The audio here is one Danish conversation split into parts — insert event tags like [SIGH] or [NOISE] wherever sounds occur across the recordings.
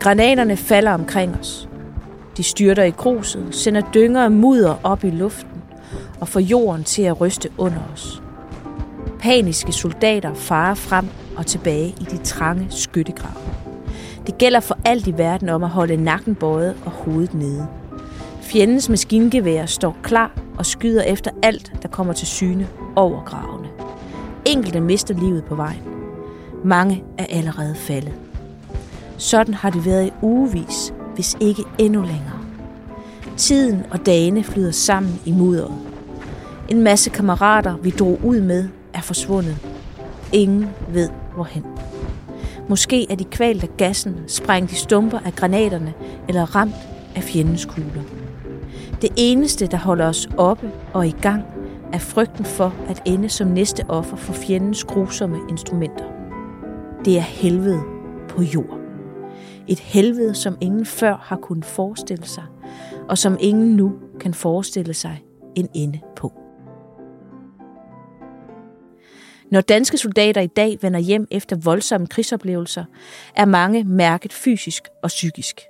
Granaterne falder omkring os. De styrter i gruset, sender dynger og mudder op i luften og får jorden til at ryste under os. Paniske soldater farer frem og tilbage i de trange skyttegrave. Det gælder for alt i verden om at holde nakken bøjet og hovedet nede. Fjendens maskingevær står klar og skyder efter alt, der kommer til syne over gravene. Enkelte mister livet på vejen. Mange er allerede faldet. Sådan har det været i ugevis, hvis ikke endnu længere. Tiden og dagene flyder sammen i mudderet. En masse kammerater, vi drog ud med, er forsvundet. Ingen ved hvorhen. Måske er de kvalt af gassen, sprængt i stumper af granaterne eller ramt af fjendens kugler. Det eneste, der holder os oppe og i gang, er frygten for at ende som næste offer for fjendens grusomme instrumenter. Det er helvede på jord. Et helvede, som ingen før har kunnet forestille sig, og som ingen nu kan forestille sig en ende på. Når danske soldater i dag vender hjem efter voldsomme krigsoplevelser, er mange mærket fysisk og psykisk.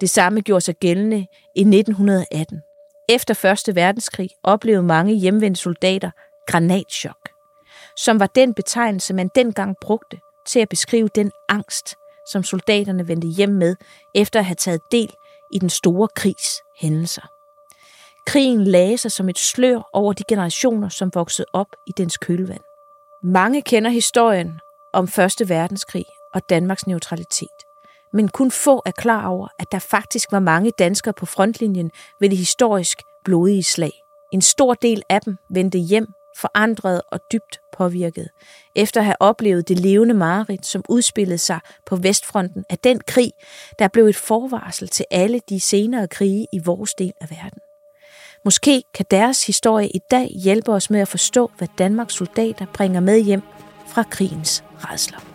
Det samme gjorde sig gældende i 1918. Efter 1. verdenskrig oplevede mange hjemvendte soldater granatschok, som var den betegnelse, man dengang brugte til at beskrive den angst, som soldaterne vendte hjem med efter at have taget del i den store krigs hændelser. Krigen lagde sig som et slør over de generationer, som voksede op i dens kølvand. Mange kender historien om Første verdenskrig og Danmarks neutralitet. Men kun få er klar over, at der faktisk var mange danskere på frontlinjen ved det historisk blodige slag. En stor del af dem vendte hjem forandret og dybt påvirket, efter at have oplevet det levende mareridt, som udspillede sig på Vestfronten af den krig, der blev et forvarsel til alle de senere krige i vores del af verden. Måske kan deres historie i dag hjælpe os med at forstå, hvad Danmarks soldater bringer med hjem fra krigens redsler.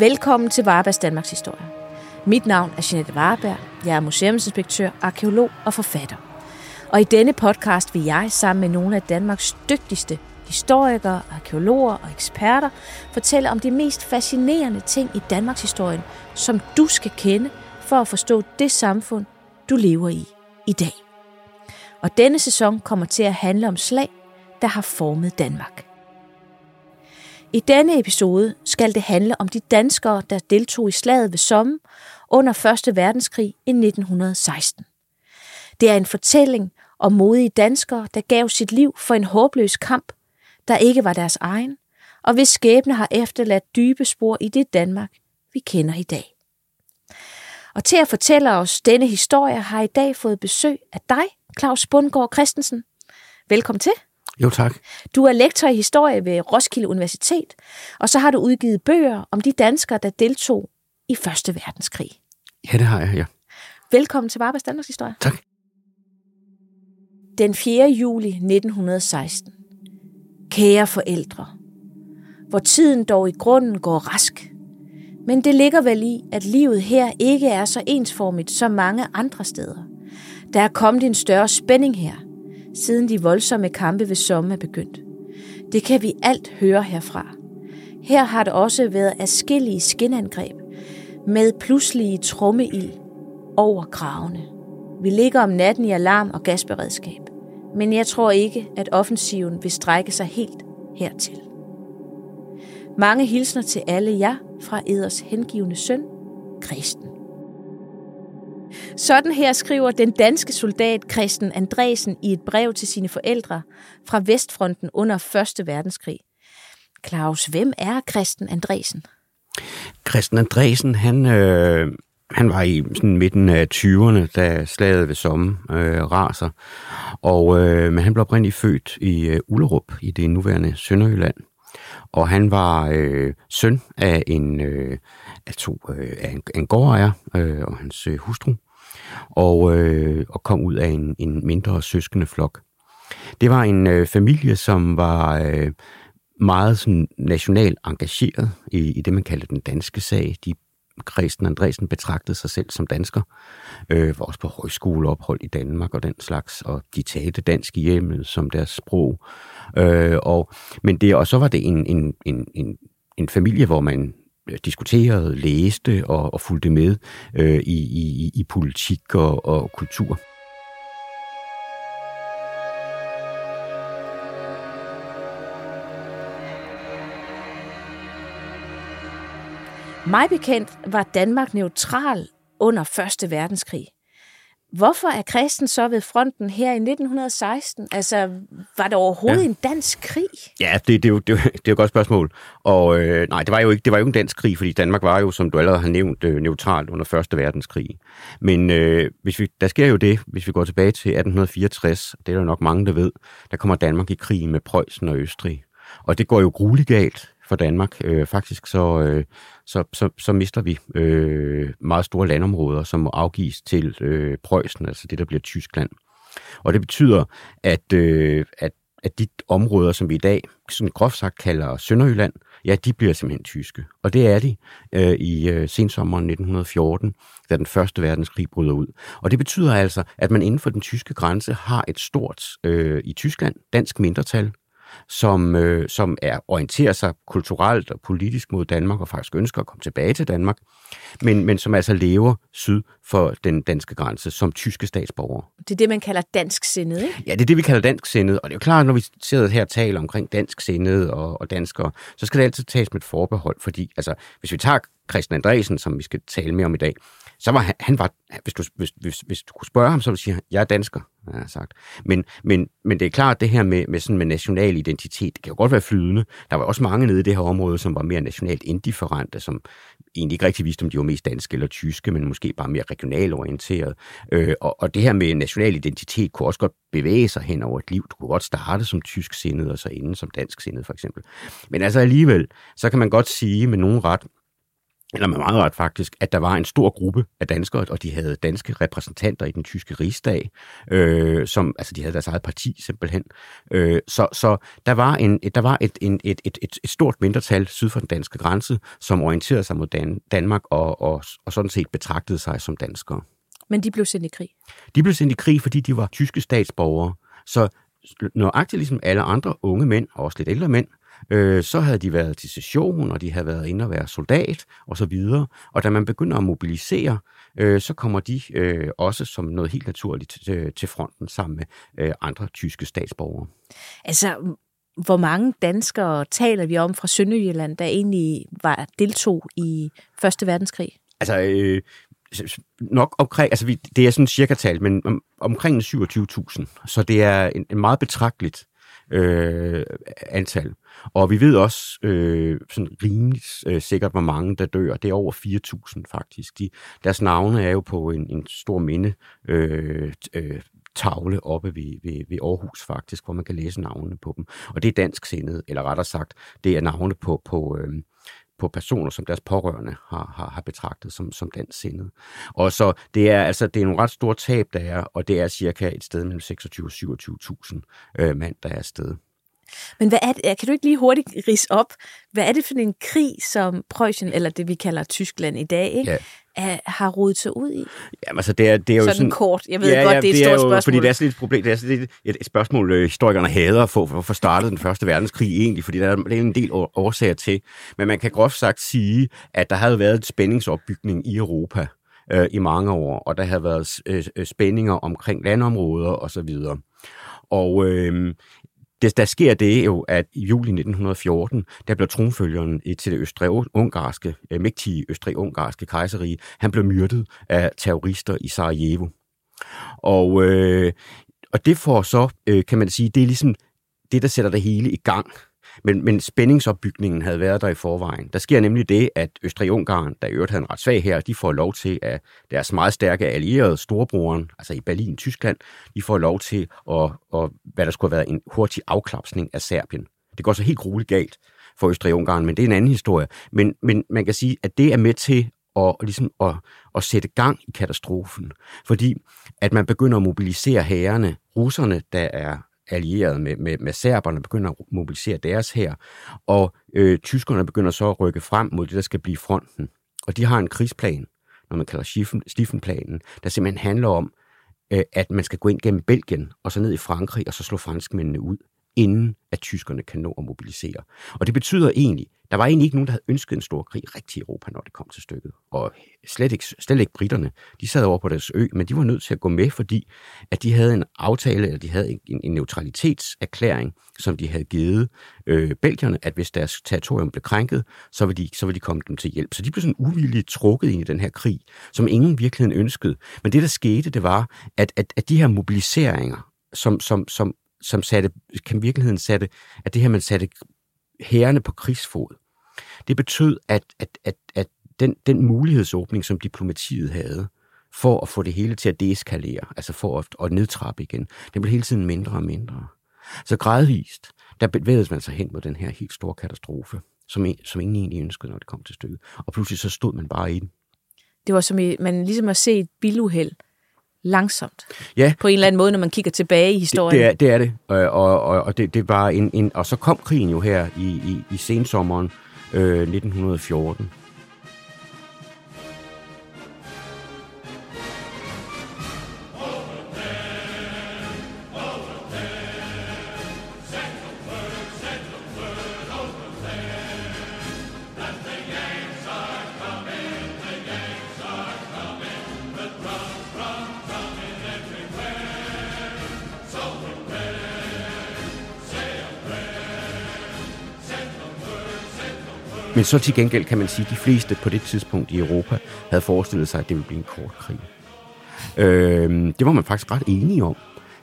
Velkommen til Varebergs Danmarks Historie. Mit navn er Jeanette Vareberg. Jeg er museumsinspektør, arkeolog og forfatter. Og i denne podcast vil jeg sammen med nogle af Danmarks dygtigste historikere, arkeologer og eksperter fortælle om de mest fascinerende ting i Danmarks historie, som du skal kende for at forstå det samfund, du lever i i dag. Og denne sæson kommer til at handle om slag, der har formet Danmark. I denne episode skal det handle om de danskere, der deltog i slaget ved Somme under 1. verdenskrig i 1916. Det er en fortælling om modige danskere, der gav sit liv for en håbløs kamp, der ikke var deres egen, og hvis skæbne har efterladt dybe spor i det Danmark, vi kender i dag. Og til at fortælle os denne historie har i dag fået besøg af dig, Claus Bundgaard Christensen. Velkommen til. Jo, tak. Du er lektor i historie ved Roskilde Universitet, og så har du udgivet bøger om de danskere, der deltog i Første Verdenskrig. Ja, det har jeg, ja. Velkommen til Barbers Danmarks Historie. Tak. Den 4. juli 1916. Kære forældre. Hvor tiden dog i grunden går rask. Men det ligger vel i, at livet her ikke er så ensformigt som mange andre steder. Der er kommet en større spænding her – siden de voldsomme kampe ved Somme er begyndt. Det kan vi alt høre herfra. Her har der også været afskillige skinangreb med pludselige trommeild over gravene. Vi ligger om natten i alarm og gasberedskab, men jeg tror ikke, at offensiven vil strække sig helt hertil. Mange hilsner til alle jer fra eders hengivende søn, Kristen. Sådan her skriver den danske soldat Christen Andresen i et brev til sine forældre fra Vestfronten under 1. verdenskrig. Claus, hvem er Christen Andresen? Christen Andresen, han, øh, han var i sådan midten af 20'erne, da slaget ved Somme øh, raser. Og, øh, men han blev oprindeligt født i øh, Ullerup, i det nuværende Sønderjylland. Og han var øh, søn af en, øh, af to, øh, af en, en gårdejer øh, og hans øh, hustru og, øh, og kom ud af en, en mindre søskende flok. Det var en øh, familie, som var øh, meget sådan, nationalt engageret i, i det, man kaldte den danske sag. De Christen Andresen betragtede sig selv som dansker, øh, var også på højskoleophold i Danmark og den slags, og de talte dansk i hjemmet som deres sprog. Øh, og, men det, og så var det en, en, en, en, en familie, hvor man Øh, diskuterede, læste og, og fulgte med øh, i, i, i politik og, og kultur. Mig bekendt var Danmark neutral under 1. verdenskrig. Hvorfor er kristen så ved fronten her i 1916? Altså, var det overhovedet ja. en dansk krig? Ja, det, det, er jo, det, det er jo et godt spørgsmål. Og øh, nej, det var, jo ikke, det var jo ikke en dansk krig, fordi Danmark var jo, som du allerede har nævnt, øh, neutralt under 1. verdenskrig. Men øh, hvis vi, der sker jo det, hvis vi går tilbage til 1864, det er der nok mange, der ved, der kommer Danmark i krig med Preussen og Østrig. Og det går jo grueligt galt for Danmark. Øh, faktisk så, øh, så, så, så mister vi øh, meget store landområder, som må afgives til øh, Preussen, altså det, der bliver Tyskland. Og det betyder, at, øh, at, at de områder, som vi i dag sådan groft sagt kalder Sønderjylland, ja, de bliver simpelthen tyske. Og det er de øh, i øh, sensommeren 1914, da den første verdenskrig bryder ud. Og det betyder altså, at man inden for den tyske grænse har et stort, øh, i Tyskland, dansk mindretal, som, øh, som er orienterer sig kulturelt og politisk mod Danmark og faktisk ønsker at komme tilbage til Danmark, men, men som altså lever syd for den danske grænse som tyske statsborgere. Det er det, man kalder dansk sindet, ikke? Ja, det er det, vi kalder dansk sindet, og det er jo klart, når vi sidder her og taler omkring dansk sindet og, og danskere, så skal det altid tages med et forbehold, fordi altså, hvis vi tager Christian Andresen, som vi skal tale mere om i dag, så var han, han var, hvis du, hvis, hvis, hvis du kunne spørge ham, så ville sige, jeg er dansker, har sagt. Men, men, men det er klart, det her med, med, sådan med national identitet, det kan jo godt være flydende. Der var også mange nede i det her område, som var mere nationalt indifferente, som egentlig ikke rigtig vidste, om de var mest danske eller tyske, men måske bare mere regionalt orienteret. Øh, og, og det her med national identitet kunne også godt bevæge sig hen over et liv. Du kunne godt starte som tysk sindet, og så ende som dansk sindet, for eksempel. Men altså alligevel, så kan man godt sige med nogen ret, eller med meget ret faktisk, at der var en stor gruppe af danskere, og de havde danske repræsentanter i den tyske rigsdag, øh, som, altså de havde deres eget parti simpelthen. Øh, så, så der var, en, der var et, en, et, et, et, et stort mindretal syd for den danske grænse, som orienterede sig mod Dan, Danmark og, og, og sådan set betragtede sig som danskere. Men de blev sendt i krig? De blev sendt i krig, fordi de var tyske statsborgere. Så nøjagtigt ligesom alle andre unge mænd, og også lidt ældre mænd, øh, så havde de været til session, og de havde været inde og være soldat, og så videre. Og da man begynder at mobilisere, øh, så kommer de øh, også som noget helt naturligt til, til fronten sammen med øh, andre tyske statsborgere. Altså, hvor mange danskere taler vi om fra Sønderjylland, der egentlig var deltog i Første Verdenskrig? Altså, øh, nok omkring, altså vi, det er sådan cirka tal, men om, omkring 27.000, så det er en, en meget betragteligt øh, antal. Og vi ved også øh, sådan rimeligt øh, sikkert, hvor mange der dør. Det er over 4.000 faktisk. De, deres navne er jo på en, en stor minde øh, øh, tavle oppe ved, ved, ved Aarhus faktisk, hvor man kan læse navnene på dem. Og det er dansk sindet, eller rettere sagt, det er navne på, på, øh, på personer, som deres pårørende har, har, har betragtet som, som dansk sindet. Og så det er altså det er nogle ret store tab, der er, og det er cirka et sted mellem 26 og 27.000 øh, mand, der er afsted. Men hvad er det, kan du ikke lige hurtigt rise op, hvad er det for en krig, som Preussen, eller det vi kalder Tyskland i dag, ikke, ja. er, har rodet sig ud i? Jamen altså, det er, det er jo sådan... Sådan kort, jeg ved ja, godt, ja, det er et stort spørgsmål. Fordi det er sådan et problem, det er sådan et, et, spørgsmål, øh, historikerne hader at få, for startet den første verdenskrig egentlig, fordi der er, der er en del årsager til. Men man kan groft sagt sige, at der havde været en spændingsopbygning i Europa øh, i mange år, og der havde været øh spændinger omkring landområder osv. Og øh, det, der sker det jo, at i juli 1914, der blev tronfølgeren til det østrig-ungarske, øh, mægtige østrig-ungarske kejserige, han blev myrdet af terrorister i Sarajevo. Og, øh, og det får så, øh, kan man sige, det er ligesom det, der sætter det hele i gang men, men spændingsopbygningen havde været der i forvejen. Der sker nemlig det, at Østrig-Ungarn, der i øvrigt havde en ret svag her, de får lov til, at deres meget stærke allierede, storebroren, altså i Berlin, Tyskland, de får lov til at, at hvad der skulle have været en hurtig afklapsning af Serbien. Det går så helt grueligt galt for Østrig-Ungarn, men det er en anden historie. Men, men man kan sige, at det er med til at, ligesom at, at sætte gang i katastrofen. Fordi at man begynder at mobilisere hærene, russerne, der er allieret med, med, med serberne, begynder at mobilisere deres her, og øh, tyskerne begynder så at rykke frem mod det, der skal blive fronten. Og de har en krigsplan, når man kalder Stiffenplanen, der simpelthen handler om, øh, at man skal gå ind gennem Belgien, og så ned i Frankrig, og så slå franskmændene ud inden at tyskerne kan nå at mobilisere. Og det betyder egentlig, der var egentlig ikke nogen, der havde ønsket en stor krig rigtig i Europa, når det kom til stykket. Og slet ikke, slet ikke britterne. De sad over på deres ø, men de var nødt til at gå med, fordi at de havde en aftale, eller de havde en, en neutralitetserklæring, som de havde givet øh, belgierne, at hvis deres territorium blev krænket, så ville, de, så ville de komme dem til hjælp. Så de blev sådan uvilligt trukket ind i den her krig, som ingen virkelig ønskede. Men det, der skete, det var, at, at, at de her mobiliseringer, som, som, som som satte, kan virkeligheden satte, at det her, man satte hærene på krigsfod, det betød, at, at, at, at den, den mulighedsåbning, som diplomatiet havde, for at få det hele til at deeskalere, altså for at, at nedtrappe igen, den blev hele tiden mindre og mindre. Så gradvist, der bevægede man sig hen mod den her helt store katastrofe, som, som ingen egentlig ønskede, når det kom til stykket. Og pludselig så stod man bare i den. Det var som i, man ligesom at se et biluheld langsomt. Ja. På en eller anden måde, når man kigger tilbage i historien. Det, det, er, det er det. Og, og, og, det, det var en, en, og så kom krigen jo her i, i, i sensommeren øh, 1914. Men så til gengæld kan man sige, at de fleste på det tidspunkt i Europa havde forestillet sig, at det ville blive en kort krig. Øh, det var man faktisk ret enige om.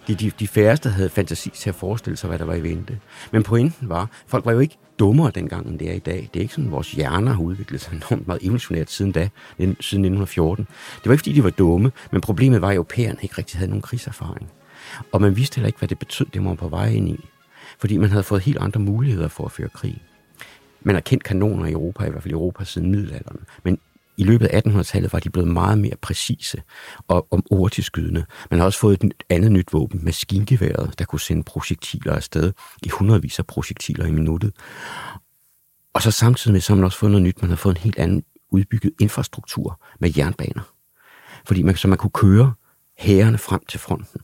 De, de, de færreste havde fantasi til at forestille sig, hvad der var i vente. Men pointen var, folk var jo ikke dummere dengang, end det er i dag. Det er ikke sådan, at vores hjerner har udviklet sig [LAUGHS] enormt meget evolutionært siden da, siden 1914. Det var ikke, fordi de var dumme, men problemet var, at europæerne ikke rigtig havde nogen krigserfaring. Og man vidste heller ikke, hvad det betød, det var på vej ind i. Fordi man havde fået helt andre muligheder for at føre krig. Man har kendt kanoner i Europa, i hvert fald i Europa siden middelalderen. Men i løbet af 1800-tallet var de blevet meget mere præcise og om ortiskydende. Man har også fået et andet nyt våben, maskingeværet, der kunne sende projektiler afsted i hundredvis af projektiler i minuttet. Og så samtidig med, så har man også fået noget nyt. Man har fået en helt anden udbygget infrastruktur med jernbaner. Fordi man, så man kunne køre hærene frem til fronten.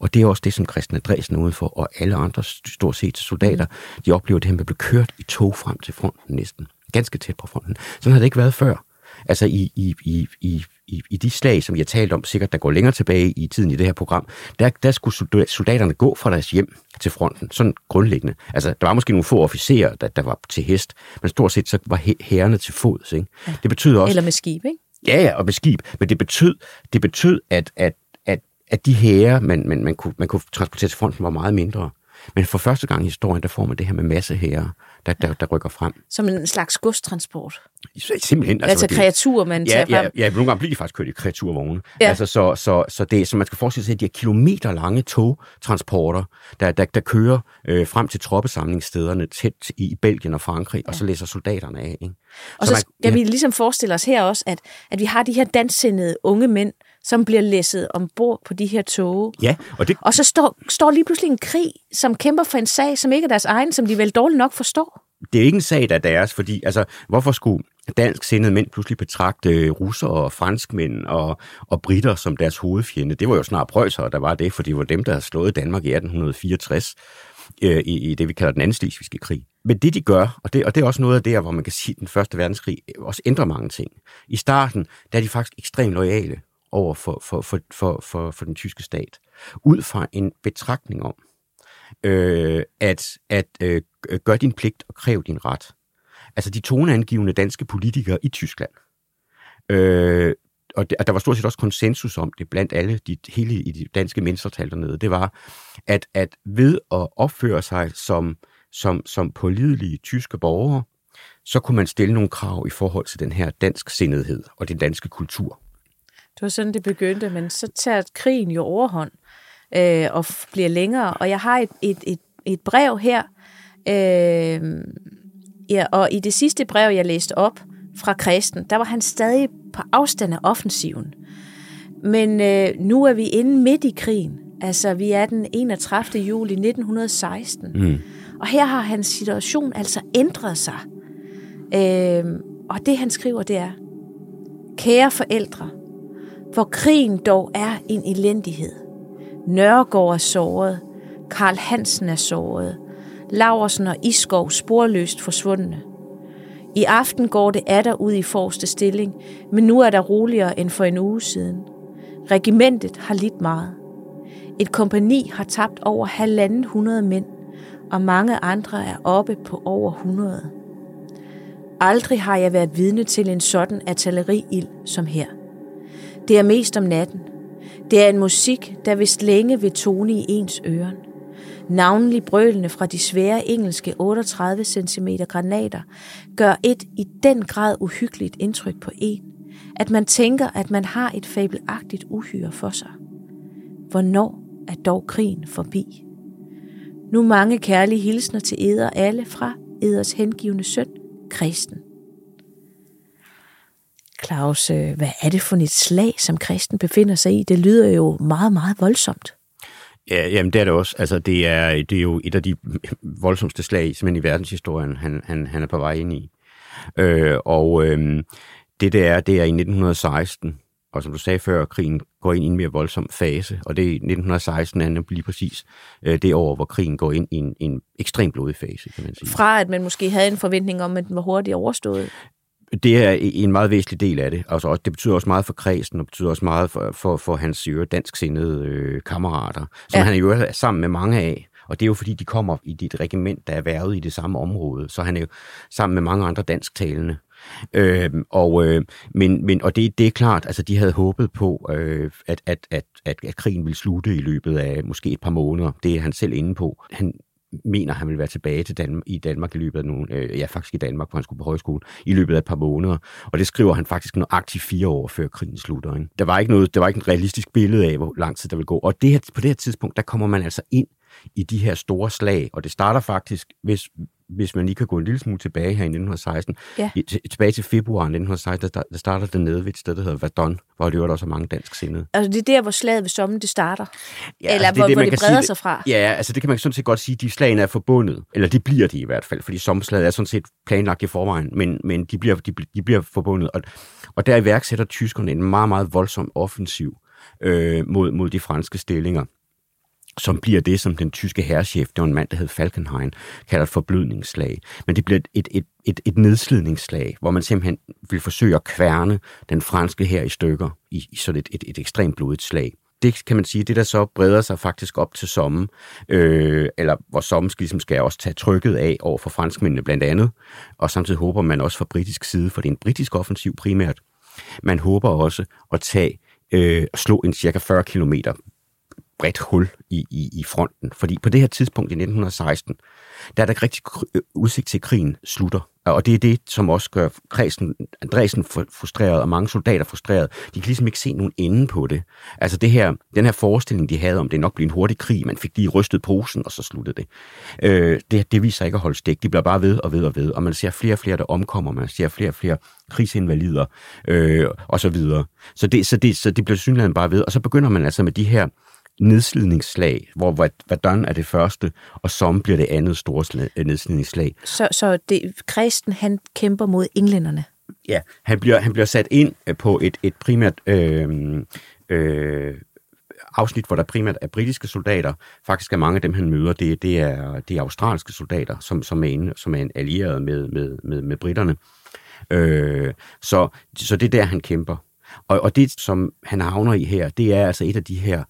Og det er også det, som Christian Andresen er for, og alle andre stort set soldater, de oplever det her med at blive kørt i tog frem til fronten næsten. Ganske tæt på fronten. Sådan har det ikke været før. Altså i, i, i, i, i, i de slag, som jeg talt om, sikkert der går længere tilbage i tiden i det her program, der, der skulle soldaterne gå fra deres hjem til fronten, sådan grundlæggende. Altså, der var måske nogle få officerer, der, der var til hest, men stort set så var herrerne til fods. Ikke? Ja. Det betød også... Eller med skib, ikke? Ja, ja, og med skib. Men det betød, det betød at, at at de hære, man, man, man, kunne, man kunne transportere til fronten, var meget mindre. Men for første gang i historien, der får man det her med masse hære, der, der, der rykker frem. Som en slags godstransport? Simpelthen. Altså, altså kreaturer, man ja, tager frem? Ja, ja, nogle gange bliver de faktisk kørt i kreaturvogne. Ja. Altså, så, så, så, det, så man skal forestille sig, at de her kilometer lange togtransporter, der, der, der kører øh, frem til troppesamlingsstederne tæt i, Belgien og Frankrig, ja. og så læser soldaterne af. Ikke? Og så, så man, skal ja. vi ligesom forestille os her også, at, at vi har de her danssindede unge mænd, som bliver læsset ombord på de her tog. Ja, og, det... og så står, står lige pludselig en krig, som kæmper for en sag, som ikke er deres egen, som de vel dårligt nok forstår. Det er ikke en sag, der er deres, fordi altså, hvorfor skulle dansk sindede mænd pludselig betragte russer og franskmænd og, og britter som deres hovedfjende? Det var jo snart prøjser, der var det, for det var dem, der havde slået Danmark i 1864 øh, i, i det, vi kalder den anden slesvigske krig. Men det, de gør, og det, og det er også noget af det, hvor man kan sige, at den første verdenskrig også ændrer mange ting. I starten, der er de faktisk ekstremt lojale over for, for, for, for, for, for den tyske stat, ud fra en betragtning om, øh, at, at øh, gør din pligt og kræv din ret. Altså de toneangivende danske politikere i Tyskland, øh, og, det, og der var stort set også konsensus om det blandt alle de, hele i de danske mindretal dernede, det var, at, at ved at opføre sig som, som, som pålidelige tyske borgere, så kunne man stille nogle krav i forhold til den her dansk sindhed og den danske kultur. Det var sådan, det begyndte, men så tager krigen jo overhånd øh, og bliver længere. Og jeg har et, et, et, et brev her, øh, ja, og i det sidste brev, jeg læste op fra Kristen, der var han stadig på afstand af offensiven. Men øh, nu er vi inde midt i krigen, Altså, vi er den 31. juli 1916. Mm. Og her har hans situation altså ændret sig. Øh, og det, han skriver, det er, Kære forældre, hvor krigen dog er en elendighed. Nørregård er såret, Karl Hansen er såret, Laversen og Iskov sporløst forsvundne. I aften går det atter ud i forreste stilling, men nu er der roligere end for en uge siden. Regimentet har lidt meget. Et kompani har tabt over halvanden hundrede mænd, og mange andre er oppe på over 100. Aldrig har jeg været vidne til en sådan artilleriild som her. Det er mest om natten. Det er en musik, der vist længe vil tone i ens øren. Navnlig brølene fra de svære engelske 38 cm granater gør et i den grad uhyggeligt indtryk på en, at man tænker, at man har et fabelagtigt uhyre for sig. Hvornår er dog krigen forbi? Nu mange kærlige hilsner til eder alle fra eders hengivende søn, Kristen. Claus, øh, hvad er det for et slag, som Kristen befinder sig i? Det lyder jo meget, meget voldsomt. Ja, jamen det er det også. Altså, det er, det er jo et af de voldsomste slag simpelthen i verdenshistorien, han, han, han er på vej ind i. Øh, og øh, det der er, det er i 1916, og som du sagde før, krigen går ind i en mere voldsom fase, og det er 1916 er lige præcis øh, det år, hvor krigen går ind i en, en ekstremt blodig fase, kan man sige. Fra at man måske havde en forventning om, at den var hurtigt overstået? Det er en meget væsentlig del af det. Altså, det betyder også meget for kredsen, og betyder også meget for, for, for hans dansk sindede øh, kammerater, som ja. han jo er sammen med mange af. Og det er jo fordi, de kommer i dit regiment, der er været i det samme område. Så han er jo sammen med mange andre dansktalende. Øh, og, øh, men, men, og det, det er klart, altså de havde håbet på, øh, at, at, at, at, at krigen ville slutte i løbet af måske et par måneder. Det er han selv inde på. Han mener, han vil være tilbage til Danmark, i Danmark i løbet af nogle, øh, ja faktisk i Danmark, hvor han skulle på højskole, i løbet af et par måneder. Og det skriver han faktisk aktivt fire år før krigen slutter. Ikke? Der var ikke noget, der var ikke et realistisk billede af, hvor lang tid der vil gå. Og det her, på det her tidspunkt, der kommer man altså ind i de her store slag, og det starter faktisk, hvis, hvis man lige kan gå en lille smule tilbage her i 1916, ja. tilbage til februar 1916, der, der starter det nede ved et sted, der hedder Verdun, hvor det også er mange dansk sindede. Altså det er der, hvor slaget ved sommen det starter? Ja, eller altså, det, hvor, det, hvor det breder sige, sig fra? Ja, altså det kan man sådan set godt sige, de slagene er forbundet, eller de bliver de i hvert fald, fordi sommerslaget er sådan set planlagt i forvejen, men, men de, bliver, de, de bliver forbundet, og, og der iværksætter tyskerne en meget, meget voldsom offensiv øh, mod, mod de franske stillinger som bliver det, som den tyske herrechef, det var en mand, der hed Falkenhayn, kalder et forblødningsslag. Men det bliver et, et, et, et, nedslidningsslag, hvor man simpelthen vil forsøge at kværne den franske her i stykker i, i sådan et, et, et ekstremt blodigt slag. Det kan man sige, det der så breder sig faktisk op til sommen, øh, eller hvor sommen skal, ligesom skal også tage trykket af over for franskmændene blandt andet, og samtidig håber man også fra britisk side, for det er en britisk offensiv primært, man håber også at tage øh, slå en cirka 40 kilometer bredt hul i, i, i fronten. Fordi på det her tidspunkt i 1916, der er der ikke rigtig øh, udsigt til, at krigen slutter. Og det er det, som også gør kredsen, Andresen frustreret og mange soldater frustreret. De kan ligesom ikke se nogen ende på det. Altså det her, den her forestilling, de havde om, det nok blev en hurtig krig, man fik lige rystet posen, og så sluttede det. Øh, det, det viser ikke at holde stik. De bliver bare ved og ved og ved, og man ser flere og flere, der omkommer. Man ser flere og flere krigsinvalider, øh, og så videre. Så det, så det, så det bliver synligheden bare ved. Og så begynder man altså med de her nedslidningsslag, hvor Verdun er det første, og som bliver det andet store øh, nedslidningsslag. Så, så det, Kristen, han kæmper mod englænderne? Ja, han bliver, han bliver sat ind øh, på et, et primært øh, øh, afsnit, hvor der primært er britiske soldater. Faktisk er mange af dem, han møder, det, det, er, det er australske soldater, som, som, er, inde, som er en allieret med, med, med, med britterne. Øh, så, så det er der, han kæmper. Og, og det, som han havner i her, det er altså et af de her øh,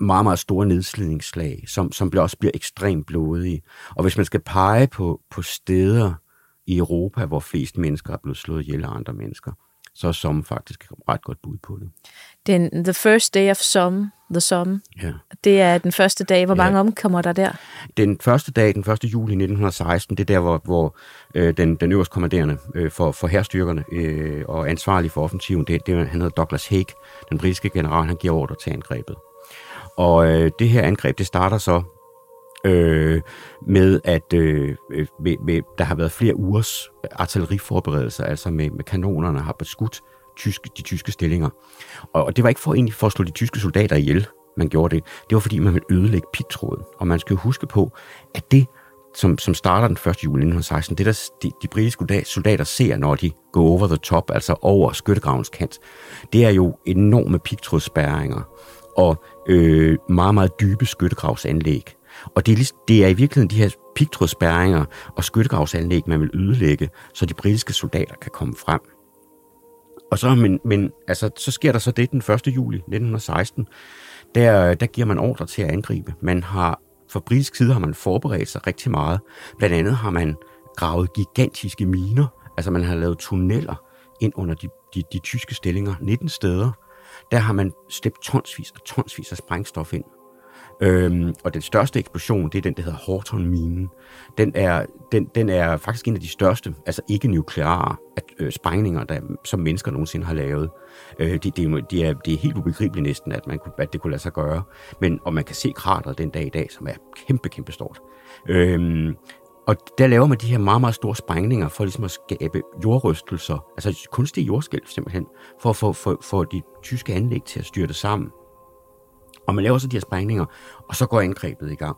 meget, meget store nedslidningsslag, som, som også bliver ekstremt blodige. Og hvis man skal pege på, på steder i Europa, hvor flest mennesker er blevet slået ihjel af andre mennesker, så er som faktisk et ret godt bud på det. Den, the first day of some, the some, ja. det er den første dag. Hvor mange ja. omkommer der der? Den første dag, den 1. juli 1916, det er der, hvor, hvor øh, den, den øverste kommanderende øh, for, for herrstyrkerne øh, og ansvarlig for offensiven, det, det, han hedder Douglas Haig, den britiske general, han giver ordre til angrebet. Og øh, det her angreb, det starter så øh, med, at øh, øh, med, med, der har været flere ugers artilleriforberedelser, altså med, med kanonerne har beskudt tyske, de tyske stillinger. Og, og det var ikke for egentlig for at slå de tyske soldater ihjel. man gjorde det, det var fordi, man ville ødelægge pigtråden. Og man skal jo huske på, at det, som, som starter den 1. juli 1916, det der de, de britiske soldater ser, når de går over the top, altså over skyttegravens kant, det er jo enorme pigtrådsspærringer og øh, meget, meget dybe skyttegravsanlæg. Og det er, det er i virkeligheden de her pigtrådsspærringer og skyttegravsanlæg, man vil ødelægge, så de britiske soldater kan komme frem. Og så, men, men altså, så sker der så det den 1. juli 1916. Der, der giver man ordre til at angribe. Man har, fra britisk side har man forberedt sig rigtig meget. Blandt andet har man gravet gigantiske miner. Altså man har lavet tunneller ind under de, de, de tyske stillinger 19 steder. Der har man slæbt tonsvis og tonsvis af sprængstof ind. Øhm, og den største eksplosion, det er den, der hedder Horton-minen. Den er, den, den er faktisk en af de største, altså ikke nukleare at, øh, sprængninger, der, som mennesker nogensinde har lavet. Øh, det, det, det, er, det er helt ubegribeligt næsten, at, man kunne, at det kunne lade sig gøre. Men, og man kan se krateret den dag i dag, som er kæmpe, kæmpe stort. Øhm, og der laver man de her meget, meget store sprængninger for ligesom at skabe jordrystelser, altså kunstige jordskælv simpelthen, for at få for, for de tyske anlæg til at styrte sammen. Og man laver så de her sprængninger, og så går angrebet i gang.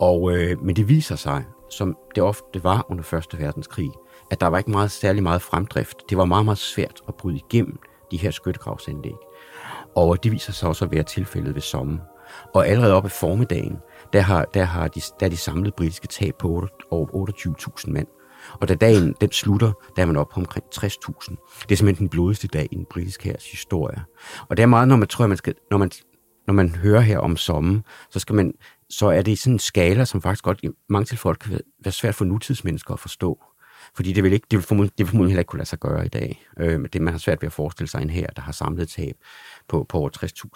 Og, øh, men det viser sig, som det ofte var under 1. verdenskrig, at der var ikke meget, særlig meget fremdrift. Det var meget, meget svært at bryde igennem de her skyttegravsanlæg. Og det viser sig også at være tilfældet ved sommer. Og allerede op i formiddagen, der har, der har de, der de samlede britiske tab på over 28.000 mand. Og da dagen den slutter, der er man op på omkring 60.000. Det er simpelthen den blodigste dag i den britiske hærs historie. Og det er meget, når man tror, man skal, når man når man hører her om sommen, så, skal man, så er det sådan en skala, som faktisk godt i mange tilfælde kan være svært for nutidsmennesker at forstå. Fordi det vil, ikke, det vil, formodentlig, det vil formodentlig heller ikke kunne lade sig gøre i dag. Øh, det man har svært ved at forestille sig en her, der har samlet tab på, på over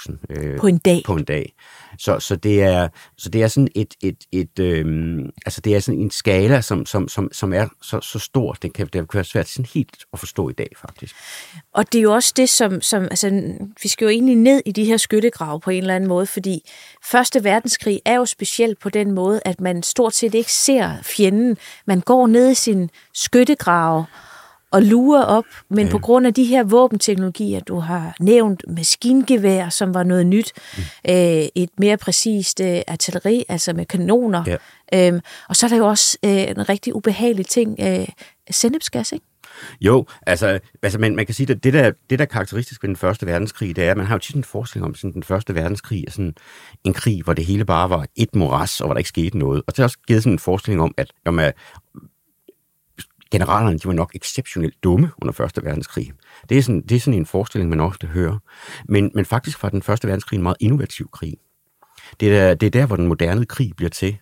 60.000. Øh, på en dag? På en dag. Så, så, det, er, så det er sådan et, et, et øh, altså det er sådan en skala, som, som, som, som er så, så stor, det kan, det kan være svært sådan helt at forstå i dag, faktisk. Og det er jo også det, som, som altså, vi skal jo egentlig ned i de her skyttegrave på en eller anden måde, fordi Første verdenskrig er jo speciel på den måde, at man stort set ikke ser fjenden. Man går ned i sin skyttegrave, og lurer op, men ja. på grund af de her våbenteknologier, du har nævnt, maskingevær, som var noget nyt, mm. øh, et mere præcist øh, artilleri, altså med kanoner, ja. øhm, og så er der jo også øh, en rigtig ubehagelig ting, øh, sennepsgas, ikke? Jo, altså, altså man, man kan sige, at det der, det der er karakteristisk ved den første verdenskrig, det er, at man har jo tit en forestilling om, at den første verdenskrig er sådan en krig, hvor det hele bare var et moras, og hvor der ikke skete noget. Og det har også givet sådan en forestilling om, at jamen, generalerne de var nok exceptionelt dumme under Første Verdenskrig. Det er sådan, det er sådan en forestilling, man ofte hører. Men, men faktisk var den Første Verdenskrig en meget innovativ krig. Det er, det er der, hvor den moderne krig bliver til.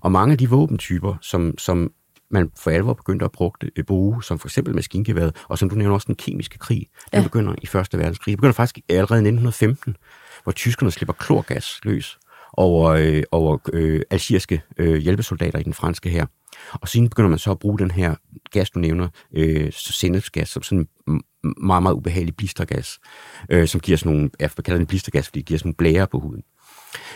Og mange af de våbentyper, som, som man for alvor begyndte at bruge, at bruge, som for eksempel maskingeværet, og som du nævner også den kemiske krig, den ja. begynder i Første Verdenskrig. Det begynder faktisk allerede i 1915, hvor tyskerne slipper klorgas løs over, øh, over øh, algeriske øh, hjælpesoldater i den franske her. Og siden begynder man så at bruge den her gas, du nævner, øh, sennepsgas, som sådan en meget, meget ubehagelig blistergas, øh, som giver sådan nogle, jeg kalder den blistergas, fordi det giver sådan nogle blære på huden.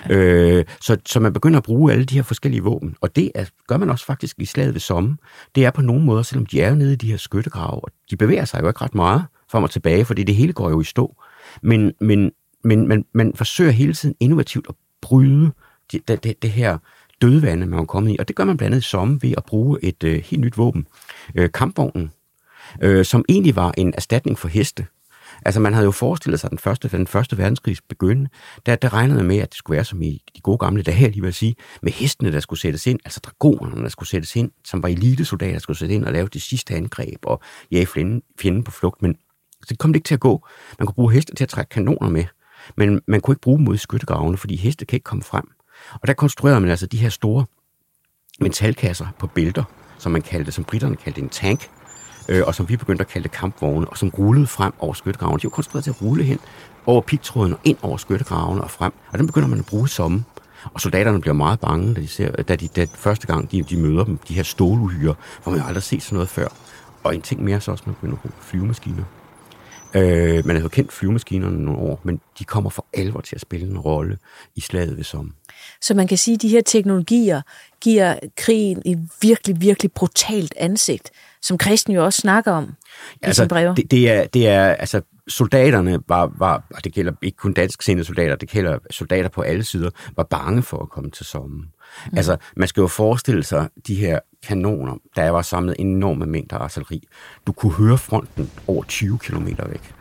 Ja. Øh, så, så man begynder at bruge alle de her forskellige våben, og det er, gør man også faktisk i slaget ved sommer. Det er på nogle måder, selvom de er nede i de her skyttegrave, og de bevæger sig jo ikke ret meget frem og tilbage, fordi det hele går jo i stå. Men, men, men man, man forsøger hele tiden innovativt at bryde det, det, det her dødvande, man var kommet i. Og det gør man blandt andet i ved at bruge et øh, helt nyt våben, øh, kampvognen, øh, som egentlig var en erstatning for heste. Altså man havde jo forestillet sig den første, den første verdenskrigs begyndende, der, der regnede med, at det skulle være som i de gode gamle dage, lige vil sige, med hestene, der skulle sættes ind, altså dragonerne, der skulle sættes ind, som var elitesoldater, der skulle sættes ind og lave det sidste angreb og jage fjenden, fjenden på flugt. Men det kom det ikke til at gå. Man kunne bruge heste til at trække kanoner med, men man kunne ikke bruge dem mod skyttegravene, fordi heste kan ikke komme frem. Og der konstruerede man altså de her store metalkasser på bælter, som man kaldte, som britterne kaldte en tank, øh, og som vi begyndte at kalde kampvogne, og som rullede frem over skyttegravene. De var konstrueret til at rulle hen over pigtråden og ind over skyttegravene og frem. Og den begynder man at bruge som. Og soldaterne bliver meget bange, da de, ser, da de da første gang de, de møder dem, de her ståluhyre, hvor man jo aldrig set sådan noget før. Og en ting mere så også, man begynder at bruge flyvemaskiner. Øh, man har jo kendt flyvemaskinerne nogle år, men de kommer for alvor til at spille en rolle i slaget ved som. Så man kan sige, at de her teknologier, giver krigen et virkelig, virkelig brutalt ansigt, som Kristen jo også snakker om i altså, sine breve. Det, det, er, det er, altså, soldaterne var, var, og det gælder ikke kun dansk soldater, det gælder soldater på alle sider, var bange for at komme til sommen. Mm. Altså, man skal jo forestille sig de her kanoner, der var samlet enorme mængder artilleri. Du kunne høre fronten over 20 km væk.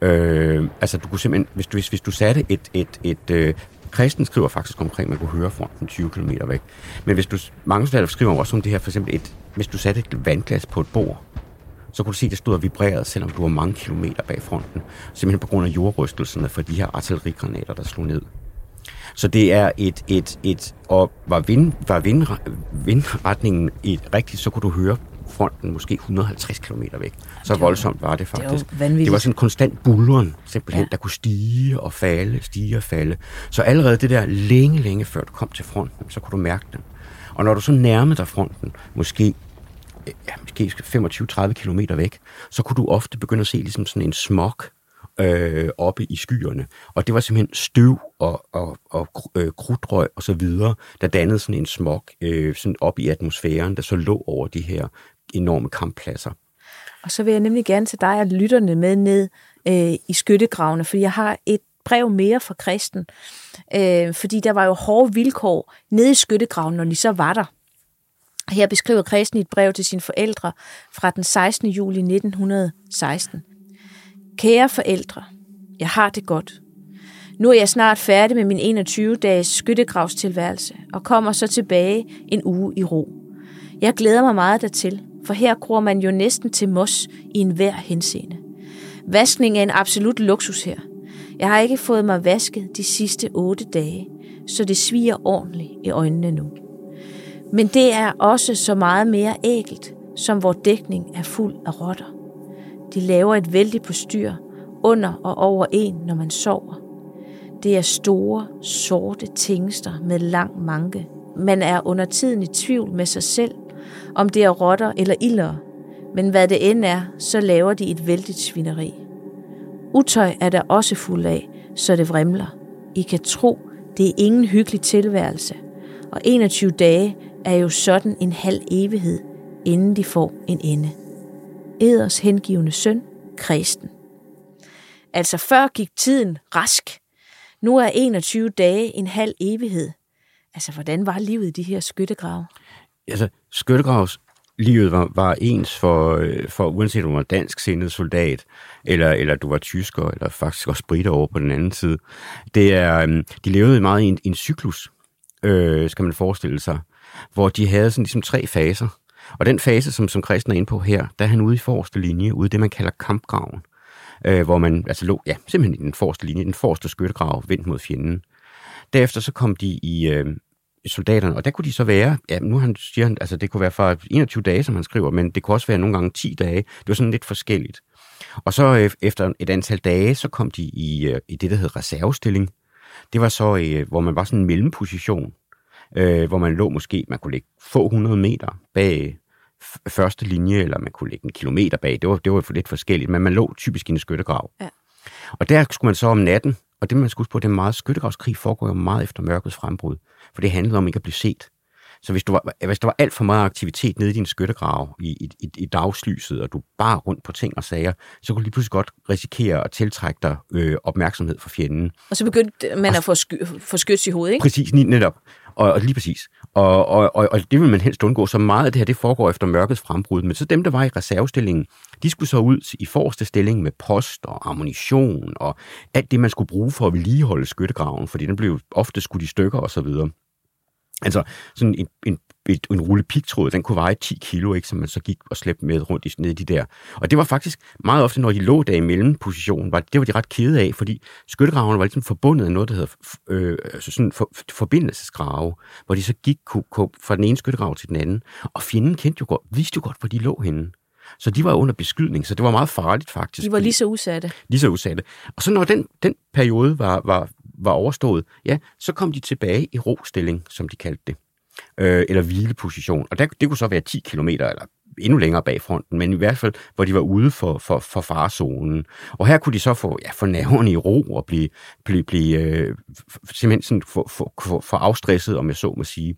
Øh, altså, du kunne simpelthen, hvis du, hvis, hvis du satte et, et, et øh, Kristen skriver faktisk omkring, at man kunne høre fronten 20 km væk. Men hvis du, mange soldater skriver også om det her, for eksempel, et, hvis du satte et vandglas på et bord, så kunne du se, at det stod og vibrerede, selvom du var mange kilometer bag fronten. Simpelthen på grund af jordrystelserne for de her artillerigranater, der slog ned. Så det er et, et, et og var, vind, var vind, vindretningen et rigtigt, så kunne du høre fronten måske 150 km væk. Så voldsomt var det faktisk. Det, var det var sådan en konstant bulren, simpelthen, ja. der kunne stige og falde, stige og falde. Så allerede det der længe, længe før du kom til fronten, så kunne du mærke den. Og når du så nærmede dig fronten, måske ja, måske 25-30 km væk, så kunne du ofte begynde at se ligesom sådan en smog øh, oppe i skyerne. Og det var simpelthen støv og, og, og øh, krudtrøg og så videre, der dannede sådan en smog øh, sådan op i atmosfæren, der så lå over de her enorme kamppladser. Og så vil jeg nemlig gerne til dig og lytterne med ned øh, i skyttegravene, for jeg har et brev mere fra Kristen, øh, fordi der var jo hårde vilkår nede i skyttegraven, når de så var der. Her beskriver Kristen i et brev til sine forældre fra den 16. juli 1916. Kære forældre, jeg har det godt. Nu er jeg snart færdig med min 21-dages skyttegravstilværelse og kommer så tilbage en uge i ro. Jeg glæder mig meget dertil, for her gror man jo næsten til mos i enhver henseende. Vaskning er en absolut luksus her. Jeg har ikke fået mig vasket de sidste otte dage, så det sviger ordentligt i øjnene nu. Men det er også så meget mere ægelt, som vor dækning er fuld af rotter. De laver et vældigt postyr under og over en, når man sover. Det er store, sorte tingester med lang manke. Man er under tiden i tvivl med sig selv, om det er rotter eller ildere. Men hvad det end er, så laver de et vældigt svineri. Utøj er der også fuld af, så det vrimler. I kan tro, det er ingen hyggelig tilværelse. Og 21 dage er jo sådan en halv evighed, inden de får en ende. Eders hengivende søn, Kristen. Altså før gik tiden rask. Nu er 21 dage en halv evighed. Altså, hvordan var livet i de her skyttegrave? Altså, skyttegravs livet var, var ens for, øh, for uanset om du var dansk sindet soldat, eller, eller du var tysker, eller faktisk også britter over på den anden side. Det er, øhm, de levede meget i en, en cyklus, øh, skal man forestille sig hvor de havde sådan ligesom tre faser. Og den fase, som, som Christen er inde på her, der er han ude i forreste linje, ude i det, man kalder kampgraven. Øh, hvor man altså lå, ja, simpelthen i den forreste linje, den forreste skyttegrav, vendt mod fjenden. Derefter så kom de i, øh, soldaterne, og der kunne de så være, ja, nu han siger han, altså det kunne være for 21 dage, som han skriver, men det kunne også være nogle gange 10 dage. Det var sådan lidt forskelligt. Og så øh, efter et antal dage, så kom de i, øh, i det, der hed reservestilling. Det var så, øh, hvor man var sådan en mellemposition, øh, hvor man lå måske, man kunne ligge få hundrede meter bag første linje, eller man kunne ligge en kilometer bag. Det var, det var for lidt forskelligt, men man lå typisk i en skyttegrav. Ja. Og der skulle man så om natten, og det man skulle huske på, det er meget skyttegravskrig foregår jo meget efter mørkets frembrud, for det handlede om ikke at blive set. Så hvis, du var, hvis der var alt for meget aktivitet nede i din skyttegrav i, i, i, i dagslyset, og du bare rundt på ting og sager, så kunne du lige pludselig godt risikere at tiltrække dig øh, opmærksomhed fra fjenden. Og så begyndte man og, at få, sky, få skyts i hovedet, ikke? Præcis, netop. Og, og lige præcis. Og, og, og, og det vil man helst undgå. Så meget af det her, det foregår efter mørkets frembrud. Men så dem, der var i reservestillingen, de skulle så ud i forreste stilling med post og ammunition og alt det, man skulle bruge for at vedligeholde skyttegraven, fordi den blev ofte skudt i stykker og så videre. Altså sådan en, en, et, en rulle pigtråd, den kunne veje 10 kilo, ikke, som man så gik og slæbte med rundt i ned i de der. Og det var faktisk meget ofte, når de lå der i mellempositionen, var, det var de ret kede af, fordi skyttegravene var ligesom forbundet af noget, der hedder øh, altså sådan for, forbindelsesgrave, hvor de så gik kunne, kunne, fra den ene skyttegrav til den anden. Og fjenden kendte jo godt, vidste jo godt, hvor de lå henne. Så de var under beskydning, så det var meget farligt faktisk. De var lige så udsatte. Lige så udsatte. Og så når den, den periode var, var, var overstået, ja, så kom de tilbage i rostilling, som de kaldte det. Øh, eller hvileposition. Og der, det kunne så være 10 km eller endnu længere bag fronten, men i hvert fald, hvor de var ude for, for, for farzonen. Og her kunne de så få, ja, få nerverne i ro og blive, blive, blive øh, simpelthen sådan for, for, for, for afstresset, om jeg så må sige.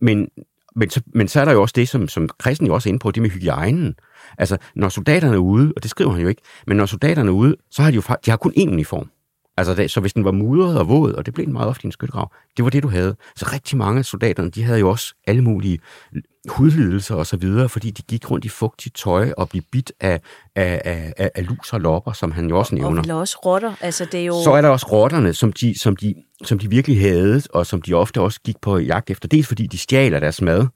Men, men, så, men så er der jo også det, som, som Christen jo også er inde på, det med hygiejnen. Altså, når soldaterne er ude, og det skriver han jo ikke, men når soldaterne er ude, så har de jo de har kun én uniform. Altså, det, så hvis den var mudret og våd, og det blev den meget ofte i en skyttegrav, det var det, du havde. Så rigtig mange af soldaterne, de havde jo også alle mulige hudlidelser og så videre, fordi de gik rundt i fugtigt tøj og blev bit af, af, af, af, af lus og lopper, som han jo også nævner. Og også rotter. Altså, det er jo... Så er der også rotterne, som de, som, de, som de virkelig havde, og som de ofte også gik på jagt efter. Dels fordi de stjal deres mad,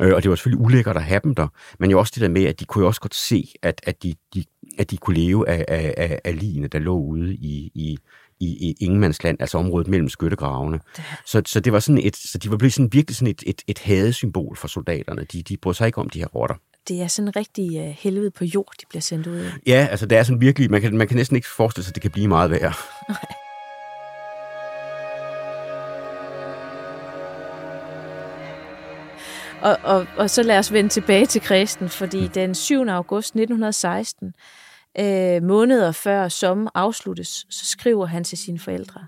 øh, og det var selvfølgelig ulækkert at have dem der, men jo også det der med, at de kunne jo også godt se, at, at, de, de, at de kunne leve af, af, af, af ligene, der lå ude i, i, i, i Ingemandsland, altså området mellem skyttegravene. Det... Så, så, det var sådan et, så de var blevet sådan virkelig sådan et, et, et hadesymbol for soldaterne. De, de brød sig ikke om de her rotter. Det er sådan en rigtig uh, helvede på jord, de bliver sendt ud af. Ja, altså det er sådan virkelig, man kan, man kan næsten ikke forestille sig, at det kan blive meget værre. [LAUGHS] Og, og, og så lad os vende tilbage til Kristen, fordi mm. den 7. august 1916, øh, måneder før som afsluttes, så skriver han til sine forældre.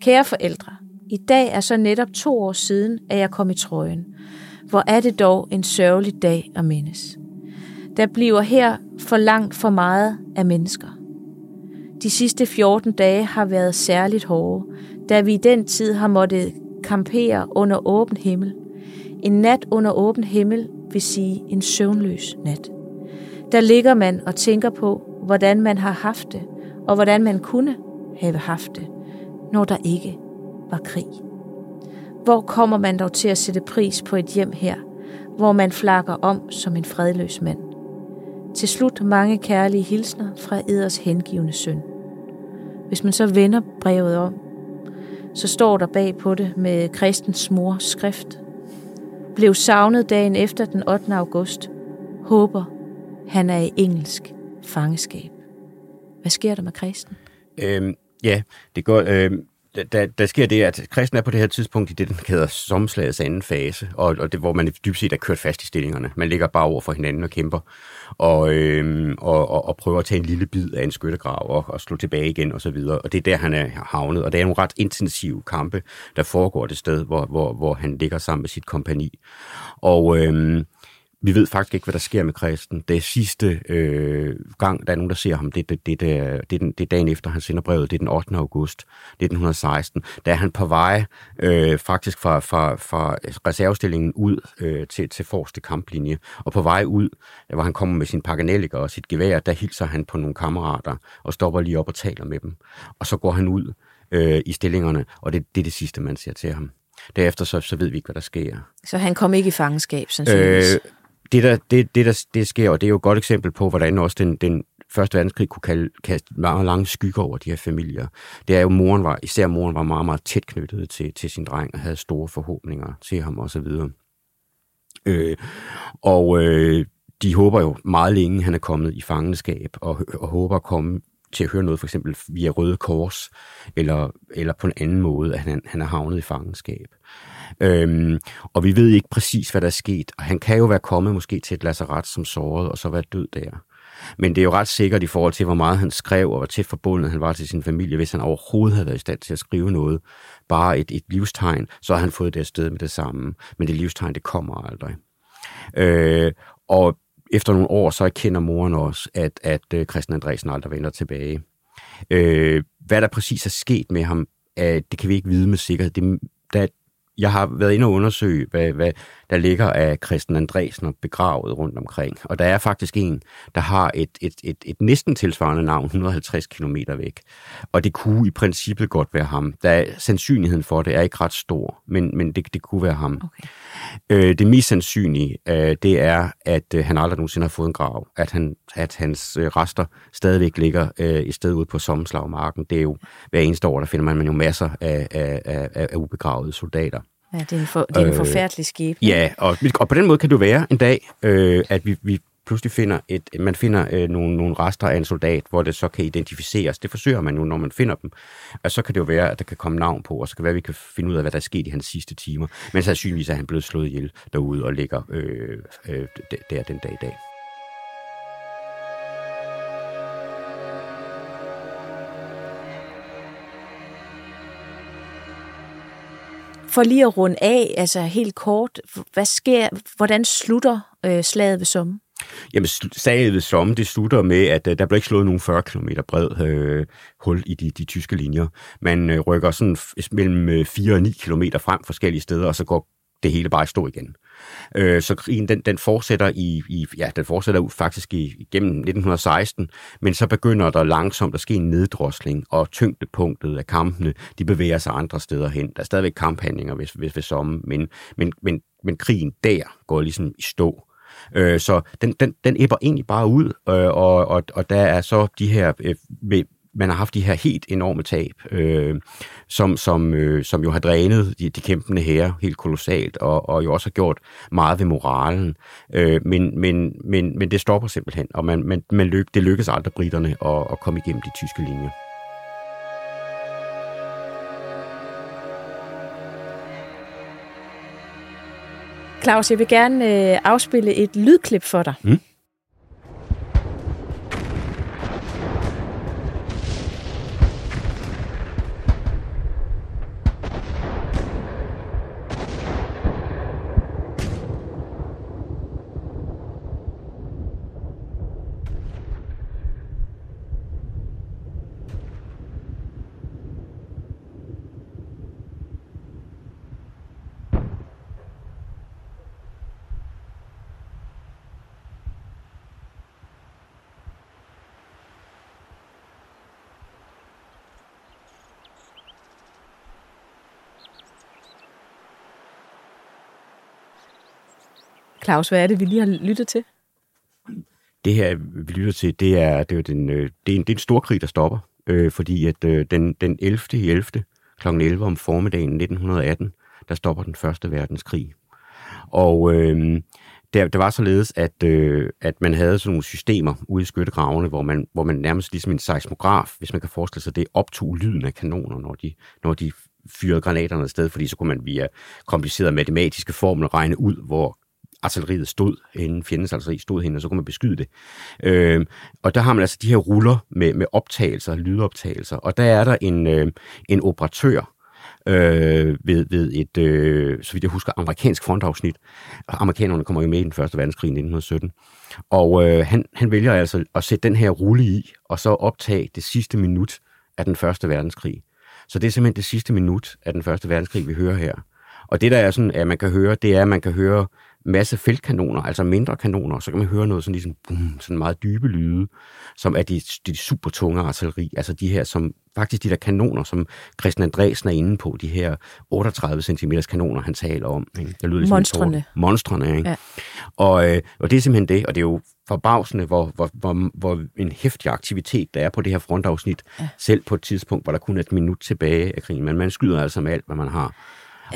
Kære forældre, i dag er så netop to år siden, at jeg kom i trøjen. Hvor er det dog en sørgelig dag at mindes. Der bliver her for langt for meget af mennesker. De sidste 14 dage har været særligt hårde, da vi i den tid har måttet kampere under åben himmel. En nat under åben himmel vil sige en søvnløs nat. Der ligger man og tænker på, hvordan man har haft det, og hvordan man kunne have haft det, når der ikke var krig. Hvor kommer man dog til at sætte pris på et hjem her, hvor man flakker om som en fredløs mand? Til slut mange kærlige hilsner fra Eders hengivende søn. Hvis man så vender brevet om, så står der bag på det med kristens mors skrift. Blev savnet dagen efter den 8. august. Håber, han er i engelsk fangeskab. Hvad sker der med kristen? Øhm, ja, det går... Øhm der, der sker det, at kristen er på det her tidspunkt i det, den hedder somslagets anden fase, og, og det, hvor man dybest set er kørt fast i stillingerne. Man ligger bare over for hinanden og kæmper, og, øhm, og, og, og prøver at tage en lille bid af en skyttegrav og, og slå tilbage igen og så videre. Og det er der, han er havnet, og det er nogle ret intensive kampe, der foregår det sted, hvor, hvor, hvor han ligger sammen med sit kompani. Og øhm, vi ved faktisk ikke, hvad der sker med Kristen. Det er sidste øh, gang, der er nogen, der ser ham. Det, det, det, det, det, det er dagen efter, han sender brevet. Det er den 8. august 1916. Der er han på vej øh, faktisk fra, fra, fra reservestillingen ud øh, til, til forreste kamplinje. Og på vej ud, hvor han kommer med sin paganelliker og sit gevær, der hilser han på nogle kammerater og stopper lige op og taler med dem. Og så går han ud øh, i stillingerne, og det, det er det sidste, man ser til ham. Derefter så, så ved vi ikke, hvad der sker. Så han kom ikke i fangenskab, sandsynligvis? Øh, det, der, det, det, der det sker, og det er jo et godt eksempel på, hvordan også den, den Første verdenskrig kunne kalde, kaste meget lange skygger over de her familier. Det er jo, moren var, især moren var meget, meget tæt knyttet til, til sin dreng og havde store forhåbninger til ham osv. Øh, og øh, de håber jo meget længe, han er kommet i fangenskab, og, og håber at komme til at høre noget, for eksempel via Røde Kors, eller, eller på en anden måde, at han, han er havnet i fangenskab. Øhm, og vi ved ikke præcis, hvad der er sket. Og han kan jo være kommet måske til et lazaret som såret, og så være død der. Men det er jo ret sikkert i forhold til, hvor meget han skrev, og hvor tæt forbundet han var til sin familie, hvis han overhovedet havde været i stand til at skrive noget. Bare et, et livstegn, så har han fået det afsted med det samme. Men det livstegn, det kommer aldrig. Øh, og efter nogle år, så erkender moren også, at, at øh, Christian Andresen aldrig vender tilbage. Øh, hvad der præcis er sket med ham, uh, det kan vi ikke vide med sikkerhed. Det, der, jeg har været inde og undersøge, hvad, hvad der ligger af Christian Andresen begravet rundt omkring. Og der er faktisk en, der har et, et, et, et næsten tilsvarende navn, 150 km væk. Og det kunne i princippet godt være ham. Der er, sandsynligheden for det er ikke ret stor, men, men det, det kunne være ham. Okay. Øh, det mest sandsynlige, øh, det er, at øh, han aldrig nogensinde har fået en grav. At, han, at hans øh, rester stadigvæk ligger øh, i stedet ude på Sommerslagmarken. Det er jo hver eneste år, der finder man jo masser af, af, af, af ubegravede soldater. Ja, det er en, for, det er en øh, forfærdelig skib. Ja, og, og på den måde kan det jo være en dag, øh, at vi, vi pludselig finder et, man finder øh, nogle, nogle rester af en soldat, hvor det så kan identificeres. Det forsøger man nu, når man finder dem. Og så kan det jo være, at der kan komme navn på, og så kan det være, at vi kan finde ud af, hvad der er sket i hans sidste timer. Men sandsynligvis er han blevet slået ihjel derude og ligger øh, øh, der den dag i dag. For lige at runde af, altså helt kort, hvad sker, hvordan slutter øh, slaget ved Somme? Jamen, slaget ved Somme, det slutter med, at øh, der bliver ikke slået nogen 40 km bred øh, hul i de, de tyske linjer. Man øh, rykker sådan mellem øh, 4 og 9 km frem forskellige steder, og så går det hele bare i stå igen. Øh, så krigen den, den fortsætter i, i ja, den fortsætter faktisk i, igennem 1916, men så begynder der langsomt at ske en neddrosling, og tyngdepunktet af kampene, de bevæger sig andre steder hen. Der er stadigvæk kamphandlinger hvis, hvis, hvis som, men, men, men, men krigen der går ligesom i stå. Øh, så den, den, den æbber egentlig bare ud, øh, og, og, og der er så de her øh, med, man har haft de her helt enorme tab, øh, som, som, øh, som jo har drænet de, de kæmpende her helt kolossalt, og, og jo også har gjort meget ved moralen. Øh, men, men, men, men det stopper simpelthen, og man, man, man lyk, det lykkes aldrig britterne at, at komme igennem de tyske linjer. Claus, jeg vil gerne øh, afspille et lydklip for dig. Mm. Claus, hvad er det, vi lige har lyttet til? Det her, vi lytter til, det er, det er, den, øh, det er, en, det er en stor krig, der stopper. Øh, fordi at øh, den, den 11. i 11. kl. 11 om formiddagen 1918, der stopper den første verdenskrig. Og øh, det, det var således, at, øh, at man havde sådan nogle systemer ude i skyttegravene, hvor man, hvor man nærmest ligesom en seismograf, hvis man kan forestille sig det, optog lyden af kanoner, når de, når de fyrede granaterne afsted, fordi så kunne man via komplicerede matematiske formler regne ud, hvor artilleriet stod, henne, fjendens artilleri stod henne, og så kunne man beskyde det. Øh, og der har man altså de her ruller med, med optagelser, lydoptagelser, og der er der en, øh, en operatør, øh, ved, ved et, øh, så vidt jeg husker, amerikansk frontafsnit. Amerikanerne kommer jo med i den første verdenskrig i 1917. Og øh, han, han vælger altså at sætte den her rulle i, og så optage det sidste minut af den første verdenskrig. Så det er simpelthen det sidste minut af den første verdenskrig, vi hører her. Og det, der er sådan, at man kan høre, det er, at man kan høre masse feltkanoner, altså mindre kanoner, så kan man høre noget sådan ligesom, boom, sådan meget dybe lyde, som er de, de super tunge artilleri, altså de her, som faktisk de der kanoner, som Christian Andresen er inde på, de her 38 cm kanoner, han taler om. Ikke? Det lyder ligesom Monstrene. Monstrene, ikke? Ja. Og, øh, og det er simpelthen det, og det er jo forbavsende, hvor, hvor, hvor, hvor en hæftig aktivitet der er på det her frontafsnit, ja. selv på et tidspunkt, hvor der kun er et minut tilbage af krigen. Men man skyder altså med alt, hvad man har.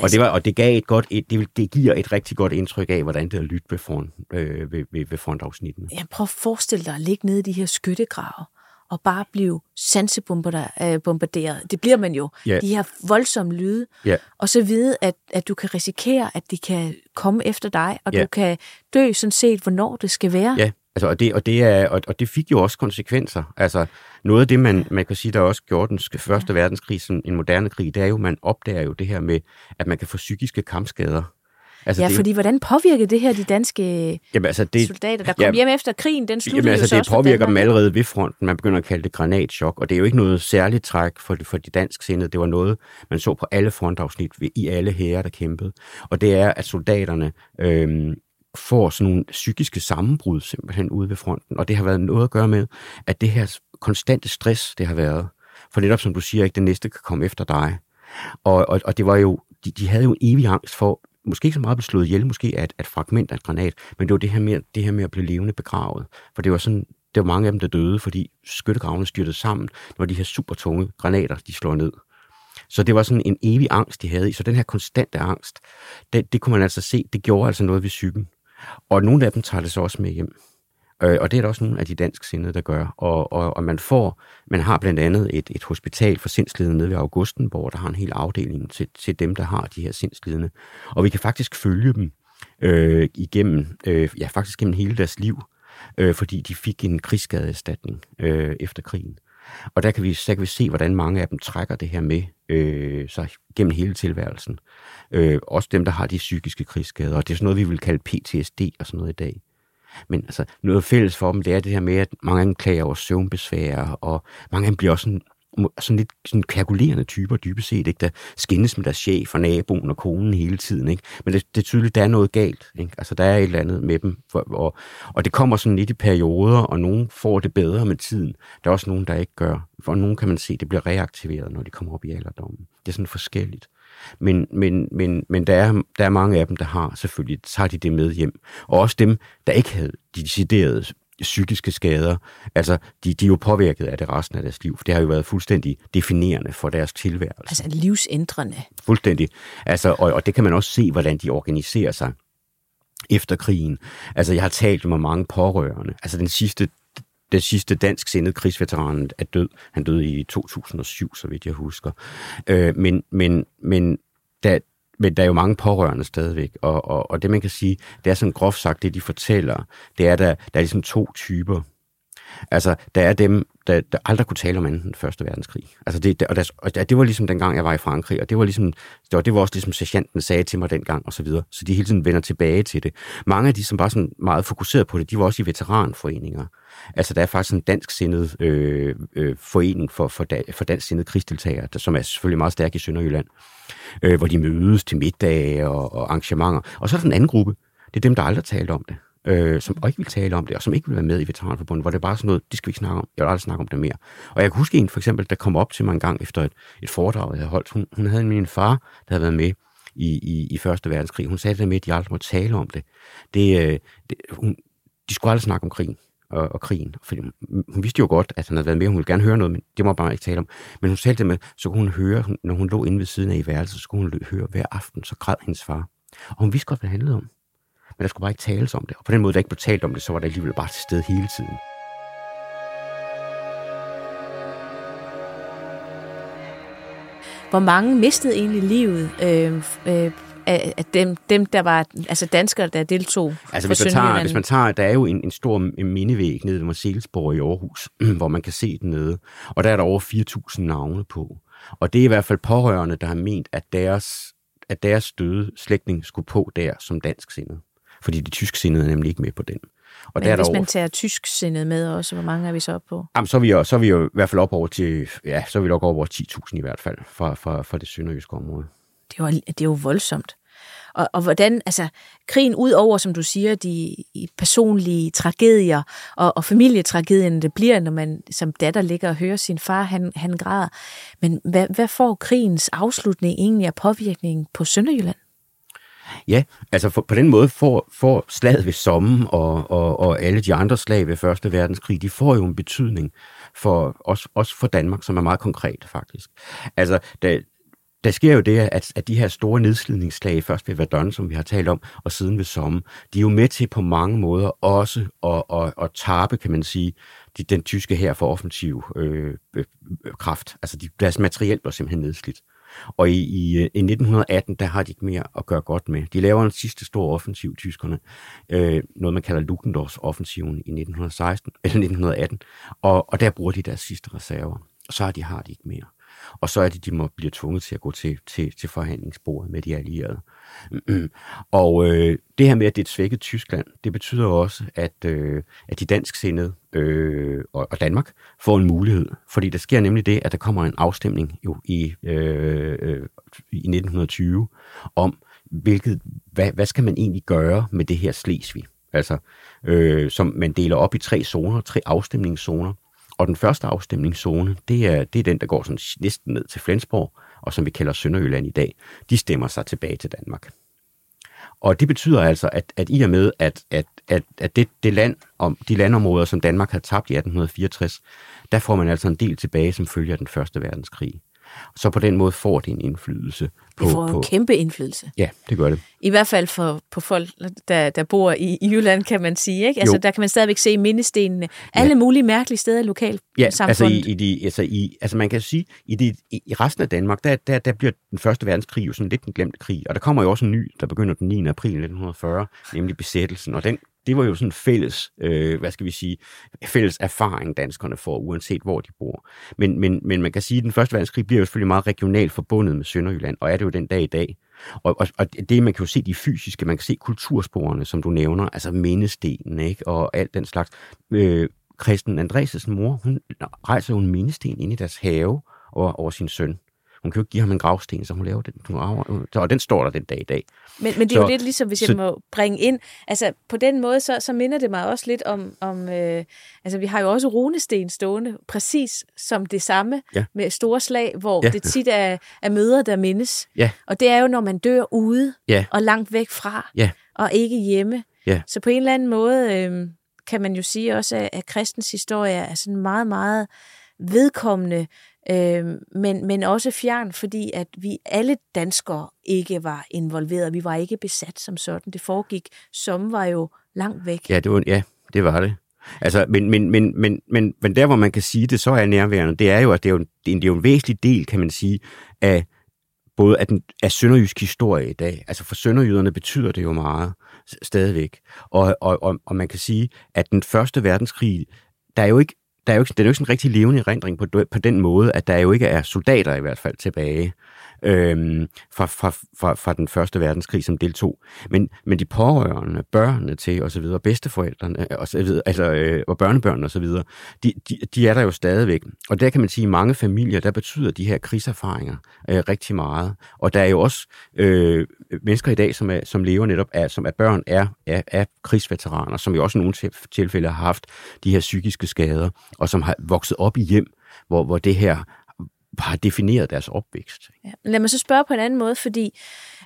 Og det, var, og det gav et godt, et, det, det giver et rigtig godt indtryk af, hvordan det er lyttet ved, front, øh, ved, ved, ved frontafsnittene. Ja, prøv at forestille dig at ligge nede i de her skyttegrave og bare blive sansebombarderet. Det bliver man jo. Ja. De her voldsomme lyde. Ja. Og så vide, at, at du kan risikere, at de kan komme efter dig, og ja. du kan dø sådan set, hvornår det skal være. Ja, altså, og, det, og, det er, og, og det fik jo også konsekvenser. Altså, noget af det, man, man kan sige, der også gjorde den første verdenskrig som en moderne krig, det er jo, man opdager jo det her med, at man kan få psykiske kampskader. Altså, ja, det, fordi hvordan påvirker det her de danske jamen, altså det, soldater, der kom jamen, hjem efter krigen? Den sluttede jamen, altså, jo det påvirker dem allerede ved fronten. Man begynder at kalde det granatschok, og det er jo ikke noget særligt træk for, for de dansk sindede. Det var noget, man så på alle frontafsnit i alle hære, der kæmpede. Og det er, at soldaterne øhm, får sådan nogle psykiske sammenbrud simpelthen ude ved fronten. Og det har været noget at gøre med, at det her konstante stress, det har været. For netop som du siger, ikke det næste kan komme efter dig. Og, og, og det var jo, de, de havde jo en evig angst for, måske ikke så meget at blive slået ihjel, måske at et, fragment af et granat, men det var det her, med, det her med at blive levende begravet. For det var sådan, det var mange af dem, der døde, fordi skyttegravene styrtede sammen, når de her super tunge granater, de slår ned. Så det var sådan en evig angst, de havde i. Så den her konstante angst, det, det kunne man altså se, det gjorde altså noget ved psyken. Og nogle af dem tager det så også med hjem. Øh, og det er der også nogle af de dansk sindede, der gør. Og, og, og man får, man har blandt andet et, et hospital for sindslidende nede ved Augustenborg, der har en hel afdeling til, til dem, der har de her sindslidende. Og vi kan faktisk følge dem øh, igennem, øh, ja faktisk gennem hele deres liv, øh, fordi de fik en krigsskadeerstatning øh, efter krigen. Og der kan, vi, så kan vi se, hvordan mange af dem trækker det her med øh, sig gennem hele tilværelsen. Øh, også dem, der har de psykiske krigsskader. Og det er sådan noget, vi vil kalde PTSD og sådan noget i dag. Men altså, noget fælles for dem, det er det her med, at mange af dem klager over søvnbesvær, og mange af dem bliver også sådan Altså sådan lidt sådan kalkulerende typer dybest set, ikke? der skændes med deres chef og naboen og konen hele tiden. Ikke? Men det, det er tydeligt, der er noget galt. Ikke? Altså, der er et eller andet med dem. For, og, og det kommer sådan lidt i perioder, og nogen får det bedre med tiden. Der er også nogen, der ikke gør. For nogen kan man se, det bliver reaktiveret, når de kommer op i alderdommen. Det er sådan forskelligt. Men, men, men, men der, er, der er mange af dem, der har selvfølgelig, tager de det med hjem. Og også dem, der ikke havde de deciderede psykiske skader, altså de, de er jo påvirket af det resten af deres liv, det har jo været fuldstændig definerende for deres tilværelse. Altså livsændrende. Fuldstændig. Altså, og, og det kan man også se, hvordan de organiserer sig efter krigen. Altså jeg har talt med mange pårørende. Altså den sidste den sidste dansk sindede krigsveteran er død. Han døde i 2007, så vidt jeg husker. Øh, men, men, men da, men der er jo mange pårørende stadigvæk, og, og, og det man kan sige, det er sådan groft sagt, det de fortæller, det er, der, der er ligesom to typer. Altså, der er dem, der, der aldrig kunne tale om anden den første verdenskrig. Altså, det, og, der, og det var ligesom dengang, jeg var i Frankrig, og det var ligesom, det var, det var også ligesom sergeanten sagde til mig dengang, og så videre. Så de hele tiden vender tilbage til det. Mange af de, som var sådan meget fokuseret på det, de var også i veteranforeninger. Altså, der er faktisk en dansk sindet øh, øh, forening for, for, da, for dansk sindet krigsdeltagere, der, som er selvfølgelig meget stærk i Sønderjylland øh, hvor de mødes til middage og, og arrangementer. Og så er der den anden gruppe, det er dem, der aldrig talte om det, øh, som ikke vil tale om det, og som ikke vil være med i Veteranforbundet, hvor det er bare sådan noget, det skal vi ikke snakke om, jeg vil aldrig snakke om det mere. Og jeg kan huske en for eksempel, der kom op til mig en gang efter et, et foredrag, jeg havde holdt. Hun, hun havde min far, der havde været med i, i, i Første Verdenskrig. Hun sagde det med, at de aldrig må tale om det. det, øh, det hun, de skulle aldrig snakke om krigen og, og krigen. Fordi hun vidste jo godt, at han havde været med, hun ville gerne høre noget, men det må bare ikke tale om. Men hun talte det med, så kunne hun høre, når hun lå inde ved siden af i værelset, så kunne hun høre hver aften, så græd hendes far. Og hun vidste godt, hvad det handlede om. Men der skulle bare ikke tales om det. Og på den måde, der ikke blev talt om det, så var der alligevel bare til stede hele tiden. Hvor mange mistede egentlig livet øh, øh, af, af dem, dem, der var altså danskere, der deltog Altså hvis man, tager, hvis man tager, der er jo en, en stor mindevæg nede ved Marcelsborg i Aarhus, [CLEARS THROAT] hvor man kan se den nede, og der er der over 4.000 navne på. Og det er i hvert fald pårørende, der har ment, at deres, at deres døde slægtning skulle på der som dansk sindet. Fordi de tysk sindede er nemlig ikke med på den. Og Men der hvis der man tager tysk sindet med også, hvor mange er vi så op på? Jamen, så er vi jo, så er vi jo i hvert fald op over til, ja, så er vi nok over 10.000 i hvert fald fra, fra, fra det sønderjyske område det er jo, det er jo voldsomt. Og, og hvordan, altså, krigen ud over, som du siger, de personlige tragedier og, og familietragedien, det bliver, når man som datter ligger og hører sin far, han, han græder. Men hvad, hvad får krigens afslutning egentlig af påvirkning på Sønderjylland? Ja, altså for, på den måde får, får slaget ved Sommen og, og, og alle de andre slag ved Første Verdenskrig, de får jo en betydning for os, også for Danmark, som er meget konkret faktisk. Altså, da, der sker jo det, at, at de her store nedslidningsslag, først ved Verdun, som vi har talt om, og siden ved Somme, de er jo med til på mange måder også at, at, at tabe, kan man sige, de, den tyske her for offensiv øh, øh, kraft. Altså de, deres materiel var simpelthen nedslidt. Og i, i, øh, i 1918, der har de ikke mere at gøre godt med. De laver en sidste stor offensiv, tyskerne. Øh, noget, man kalder Ludendorffs offensiven i 1916, eller 1918. Og, og der bruger de deres sidste reserver. Så har de, har de ikke mere og så er det, de må blive tvunget til at gå til, til, til forhandlingsbordet med de allierede. [CLEARS THROAT] Og øh, det her med, at det er et svækket Tyskland, det betyder også, at, øh, at de dansksindede øh, og, og Danmark får en mulighed. Fordi der sker nemlig det, at der kommer en afstemning jo i, øh, øh, i 1920 om, hvilket, hvad, hvad skal man egentlig gøre med det her Slesvig? Altså, øh, som man deler op i tre zoner, tre afstemningszoner. Og den første afstemningszone, det er, det er den, der går sådan næsten ned til Flensborg, og som vi kalder Sønderjylland i dag. De stemmer sig tilbage til Danmark. Og det betyder altså, at, at i og med, at, at, at, at det, det land, om, de landområder, som Danmark havde tabt i 1864, der får man altså en del tilbage, som følger den første verdenskrig. Så på den måde får det en indflydelse. På, Det får på, en kæmpe indflydelse. Ja, det gør det. I hvert fald for, på folk, der, der bor i, i Jylland, kan man sige. Ikke? Altså, Jo. der kan man stadigvæk se mindestenene. Alle mulige mærkelige steder i lokalt Ja, altså, samfundet. i, i de, altså, i, altså man kan sige, i, de, i resten af Danmark, der, der, der bliver den første verdenskrig jo sådan lidt en glemt krig. Og der kommer jo også en ny, der begynder den 9. april 1940, nemlig besættelsen. Og den, det var jo sådan en fælles, øh, hvad skal vi sige, fælles erfaring, danskerne får, uanset hvor de bor. Men, men, men man kan sige, at den første verdenskrig bliver jo selvfølgelig meget regionalt forbundet med Sønderjylland, og er det jo den dag i dag. Og, og, og det, man kan jo se de fysiske, man kan se kultursporene, som du nævner, altså mindestenen, ikke? og alt den slags. Øh, Christen Andresens mor, hun rejser jo en mindesten ind i deres have over, over sin søn. Hun kan jo ikke give ham en gravsten, så hun laver den. Hun og den står der den dag i dag. Men, men det er jo Så- lidt ligesom, hvis jeg så- må bringe ind, altså på den måde, så, så minder det mig også lidt om, om øh, altså vi har jo også runesten stående, præcis som det samme, Ja. med store slag, hvor Ja. det tit er, er møder, der mindes. Ja. Og det er jo, når man dør ude Ja. og langt væk fra, Ja. og ikke hjemme. Ja. Så på en eller anden måde øh, kan man jo sige også, at, at kristens historie er sådan meget, meget vedkommende, øh, men, men også fjern, fordi at vi alle danskere ikke var involveret. Vi var ikke besat som sådan. Det foregik, som var jo langt væk. Ja, det var, ja, det var det. Altså, men, men, men, men, men, men der, hvor man kan sige, det så er nærværende, det er jo, at det er jo, en, det er en- jo en væsentlig del, kan man sige, af både af, den, af sønderjysk historie i dag. Altså for sønderjyderne betyder det jo meget stadigvæk. Og, og, og, og man kan sige, at den første verdenskrig, der er jo ikke, der er jo ikke, den er jo ikke sådan en rigtig levende erindring på, på den måde, at der jo ikke er soldater i hvert fald tilbage øh, fra, fra, fra, fra den første verdenskrig, som deltog. Men, men de pårørende, børnene til og så videre, bedsteforældrene øh, og så videre, altså, øh, og børnebørnene og så videre, de, de, de er der jo stadigvæk. Og der kan man sige, at i mange familier, der betyder de her krigserfaringer øh, rigtig meget. Og der er jo også øh, mennesker i dag, som, er, som lever netop af, som er børn er, er, er krigsveteraner, som jo også i nogle tilfælde har haft de her psykiske skader, og som har vokset op i hjem, hvor, hvor det her har defineret deres opvækst. Ja. Lad mig så spørge på en anden måde, fordi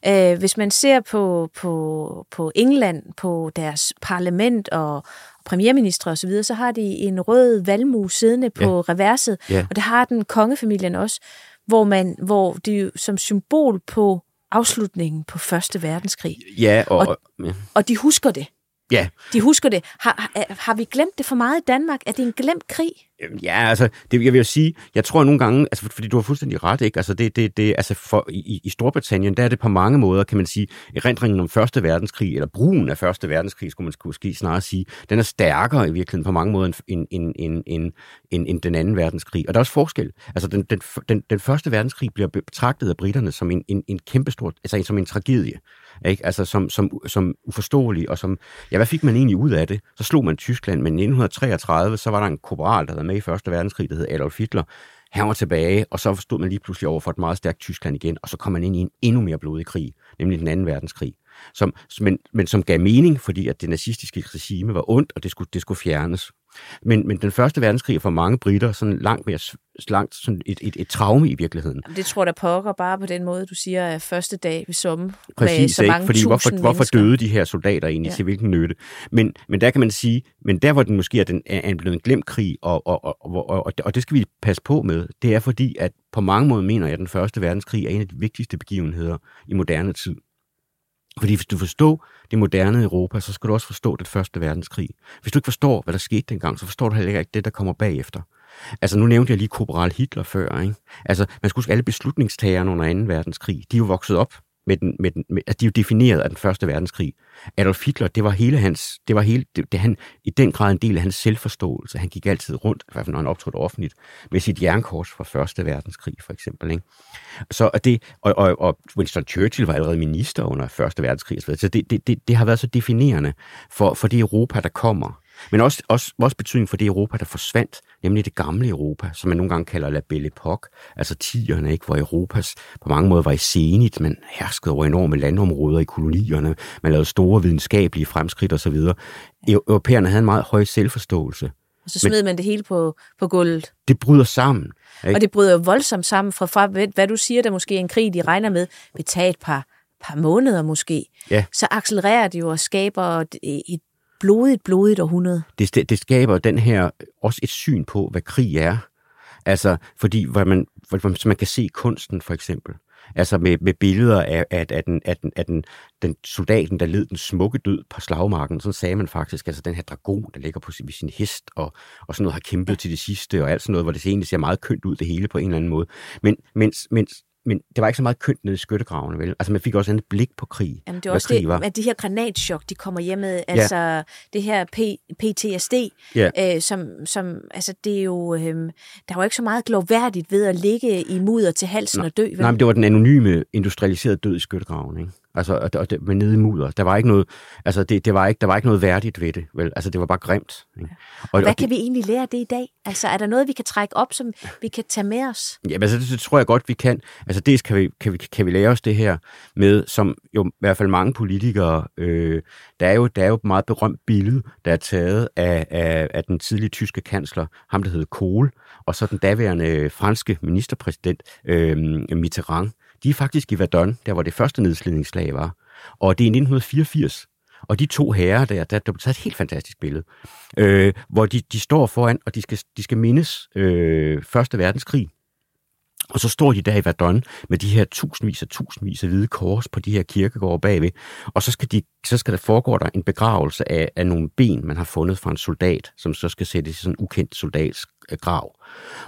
øh, hvis man ser på, på, på England, på deres parlament og premierminister osv., så, videre, så har de en rød valmue siddende på ja. reverset, Ja. og det har den kongefamilien også, hvor, man, hvor det jo som symbol på afslutningen på Første Verdenskrig. Ja, og, Og- ja. Og de husker det. ja, De husker det. Har, har, har vi glemt det for meget i Danmark? Er det en glemt krig? Ja, altså, det, jeg vil jo sige, jeg tror nogle gange, altså, fordi du har fuldstændig ret, ikke? Altså, det, det, det, altså for, i, i Storbritannien, der er det på mange måder, kan man sige, erindringen om Første Verdenskrig, eller brugen af Første Verdenskrig, skulle man måske snarere sige, den er stærkere i virkeligheden på mange måder end, end, end, end, end, end, end den anden verdenskrig. Og der er også forskel. Altså, den, den, den, den Første Verdenskrig bliver betragtet af britterne som en, en, en kæmpestor, altså som en tragedie. Ikke? Altså som, som, som uforståelig, og som, ja, hvad fik man egentlig ud af det? Så slog man Tyskland, men i 1933, så var der en korporal, der havde med i Første Verdenskrig, der hed Adolf Hitler. Han var tilbage, og så stod man lige pludselig over for et meget stærkt Tyskland igen, og så kom man ind i en endnu mere blodig krig, nemlig den anden verdenskrig. Som, men, men som gav mening, fordi at det nazistiske regime var ondt, og det skulle, det skulle fjernes. Men, men den første verdenskrig er for mange britter sådan langt mere langt sådan et, et, et traume i virkeligheden. Det tror jeg da pokker bare på den måde, du siger, at første dag ved sommer. med Præcis, så ikke? mange fordi hvorfor, hvorfor døde de her soldater egentlig, ja. til hvilken nytte? Men, men der kan man sige, men der hvor den måske er, den, er blevet en glemt krig, og, og, og, og, og, og det skal vi passe på med, det er fordi, at på mange måder mener jeg, at den første verdenskrig er en af de vigtigste begivenheder i moderne tid. Fordi hvis du forstår det moderne Europa, så skal du også forstå det første verdenskrig. Hvis du ikke forstår, hvad der skete dengang, så forstår du heller ikke det, der kommer bagefter. Altså nu nævnte jeg lige korporal Hitler før, ikke? Altså man skulle huske, alle beslutningstagerne under 2. verdenskrig, de er jo vokset op med den, med den, med, altså de er jo defineret af den første verdenskrig. Adolf Hitler, det var hele hans, det var hele, det, det han, i den grad en del af hans selvforståelse. Han gik altid rundt, i hvert fald når han optrådte offentligt, med sit jernkors fra første verdenskrig, for eksempel, ikke? Så er det, og, og, og Winston Churchill var allerede minister under første verdenskrig, så så det, det, det, det har været så definerende for, for det Europa, der kommer. Men også, også, også betydning for det Europa, der forsvandt, nemlig det gamle Europa, som man nogle gange kalder La Belle Époque, altså tierne, ikke, hvor Europas på mange måder var i senigt, man herskede over enorme landområder i kolonierne, man lavede store videnskabelige fremskridt osv. Europæerne havde en meget høj selvforståelse. Og så smed man det hele på, på gulvet. Det bryder sammen. Ikke? Og det bryder jo voldsomt sammen fra, fra hvad, hvad du siger, der måske er en krig, de regner med, vil tage et par, par måneder måske. Ja. Så accelererer det jo og skaber et, et blodigt, blodigt århundrede. det, det skaber den her også et syn på, hvad krig er. Altså, fordi hvor man, hvor, så man kan se kunsten, for eksempel. Altså med, med billeder af, af, af, den, af, den, af den, den soldaten, der led den smukke død på slagmarken. Så sagde man faktisk, altså den her dragon, der ligger på sin, sin hest, og, og sådan noget har kæmpet til det sidste, og alt sådan noget, hvor det egentlig ser meget kønt ud, det hele på en eller anden måde. Men mens, mens men det var ikke så meget kønt nede i skyttegravene, vel? Altså, man fik også et blik på krig. Jamen, det var også det, var. at de her granatschok, de kommer hjem med, ja. altså det her P, PTSD, ja. øh, som, som, altså det er jo, øh, der var ikke så meget gloværdigt ved at ligge i mudder til halsen nej, og dø, vel? Nej, men det var den anonyme, industrialiserede død i skyttegravene, ikke? Altså, og, og det, med nede i mudder. Der var ikke noget, altså, det, det var ikke, der var ikke noget værdigt ved det, vel? Altså, det var bare grimt. Ikke? Og, og hvad og kan det, vi egentlig lære af det i dag? Altså, er der noget, vi kan trække op, som vi kan tage med os? Ja, altså, det, det tror jeg godt, vi kan. Altså, dels kan vi, kan vi, kan vi lære os det her med, som jo i hvert fald mange politikere, øh, der, er jo, der er jo et meget berømt billede, der er taget af, af, af den tidlige tyske kansler, ham der hed Kohl, og så den daværende franske ministerpræsident, øh, Mitterrand, de er faktisk i Verdun, der hvor det første nedslidningsslag var. Og det er i 1984. Og de to herrer der, der, der blev taget et helt fantastisk billede, øh, hvor de, de står foran, og de skal, de skal mindes øh, Første Verdenskrig. Og så står de der i Verdun med de her tusindvis og tusindvis af hvide kors på de her kirkegårde bagved. Og så skal, de, så skal der foregå der en begravelse af, af nogle ben, man har fundet fra en soldat, som så skal sættes i sådan en ukendt soldats øh, grav.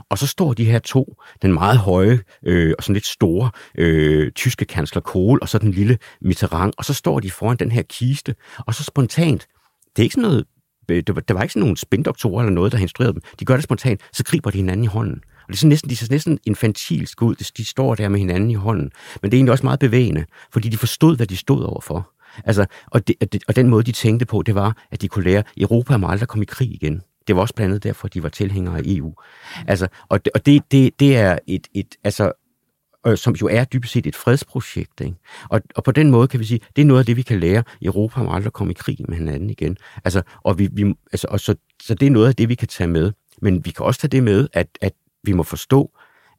Og så står de her to, den meget høje øh, og sådan lidt store øh, tyske kansler Kohl, og så den lille Mitterrand, og så står de foran den her kiste, og så spontant, det er ikke sådan noget øh, det var, der var ikke sådan nogen spindoktorer eller noget, der instruerede instrueret dem. De gør det spontant, så griber de hinanden i hånden. Og det er sådan næsten, de ser næsten infantilsk ud. De står der med hinanden i hånden. Men det er egentlig også meget bevægende, fordi de forstod, hvad de stod overfor. Altså, og, det, og den måde, de tænkte på, det var, at de kunne lære, at Europa må aldrig komme i krig igen. Det var også blandt andet derfor, de var tilhængere af EU. Altså, og det, og det, det, det er et, et altså, øh, som jo er dybest set et fredsprojekt. Ikke? Og, og på den måde kan vi sige, det er noget af det, vi kan lære. Europa må aldrig komme i krig med hinanden igen. Altså, og vi, vi, altså, og så, så det er noget af det, vi kan tage med. Men vi kan også tage det med, at, at vi må forstå,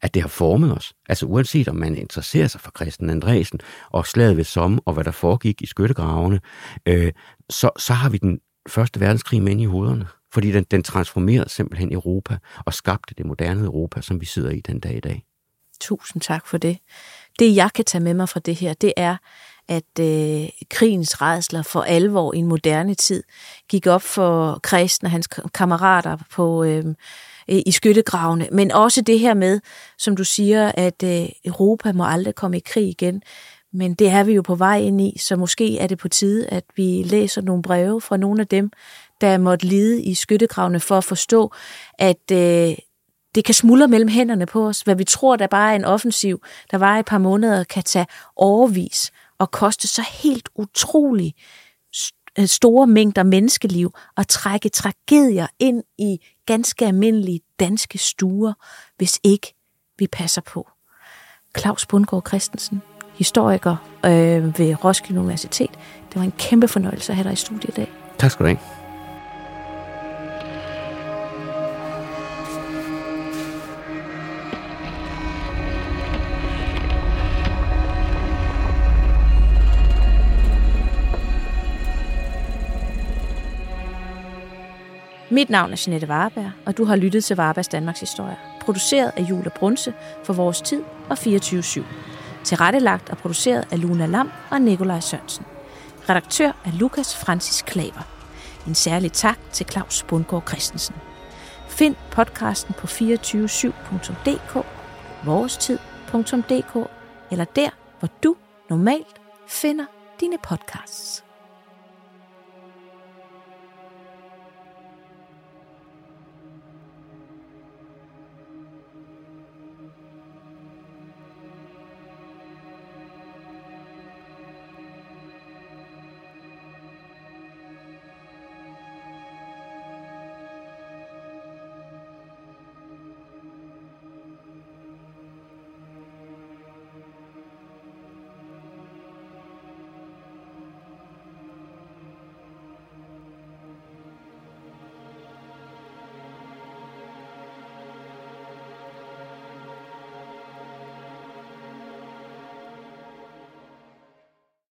at det har formet os. Altså uanset om man interesserer sig for Christian Andresen og slaget ved Somme og hvad der foregik i skyttegravene, øh, så, så har vi den første verdenskrig med ind i hovederne. Fordi den, den transformerede simpelthen Europa og skabte det moderne Europa, som vi sidder i den dag i dag. Tusind tak for det. Det, jeg kan tage med mig fra det her, det er, at øh, krigens redsler for alvor i en moderne tid gik op for Kristen og hans kammerater på, øh, Øh, i skyttegravene. Men også det her med, som du siger, at øh, Europa må aldrig komme i krig igen. Men det er vi jo på vej ind i, så måske er det på tide, at vi læser nogle breve fra nogle af dem, der måtte lide i skyttegravene for at forstå, at øh, det kan smuldre mellem hænderne på os. Hvad vi tror, der bare er en offensiv, der var et par måneder, kan tage overvis og koste så helt utrolig øh, store mængder menneskeliv og trække tragedier ind i ganske almindelige danske stuer, hvis ikke vi passer på. Claus Bundgaard Christensen, historiker øh, ved Roskilde Universitet. Det var en kæmpe fornøjelse at have dig i studiet i dag. Tak skal du have. Mit navn er Jeanette Warberg, og du har lyttet til Varbergs Danmarks Historie. Produceret af Jule Brunse for Vores Tid og 24-7. Tilrettelagt og produceret af Luna Lam og Nikolaj Sørensen. Redaktør er Lukas Francis Klaver. En særlig tak til Claus Bundgaard Christensen. Find podcasten på 247.dk, vorestid.dk eller der, hvor du normalt finder dine podcasts.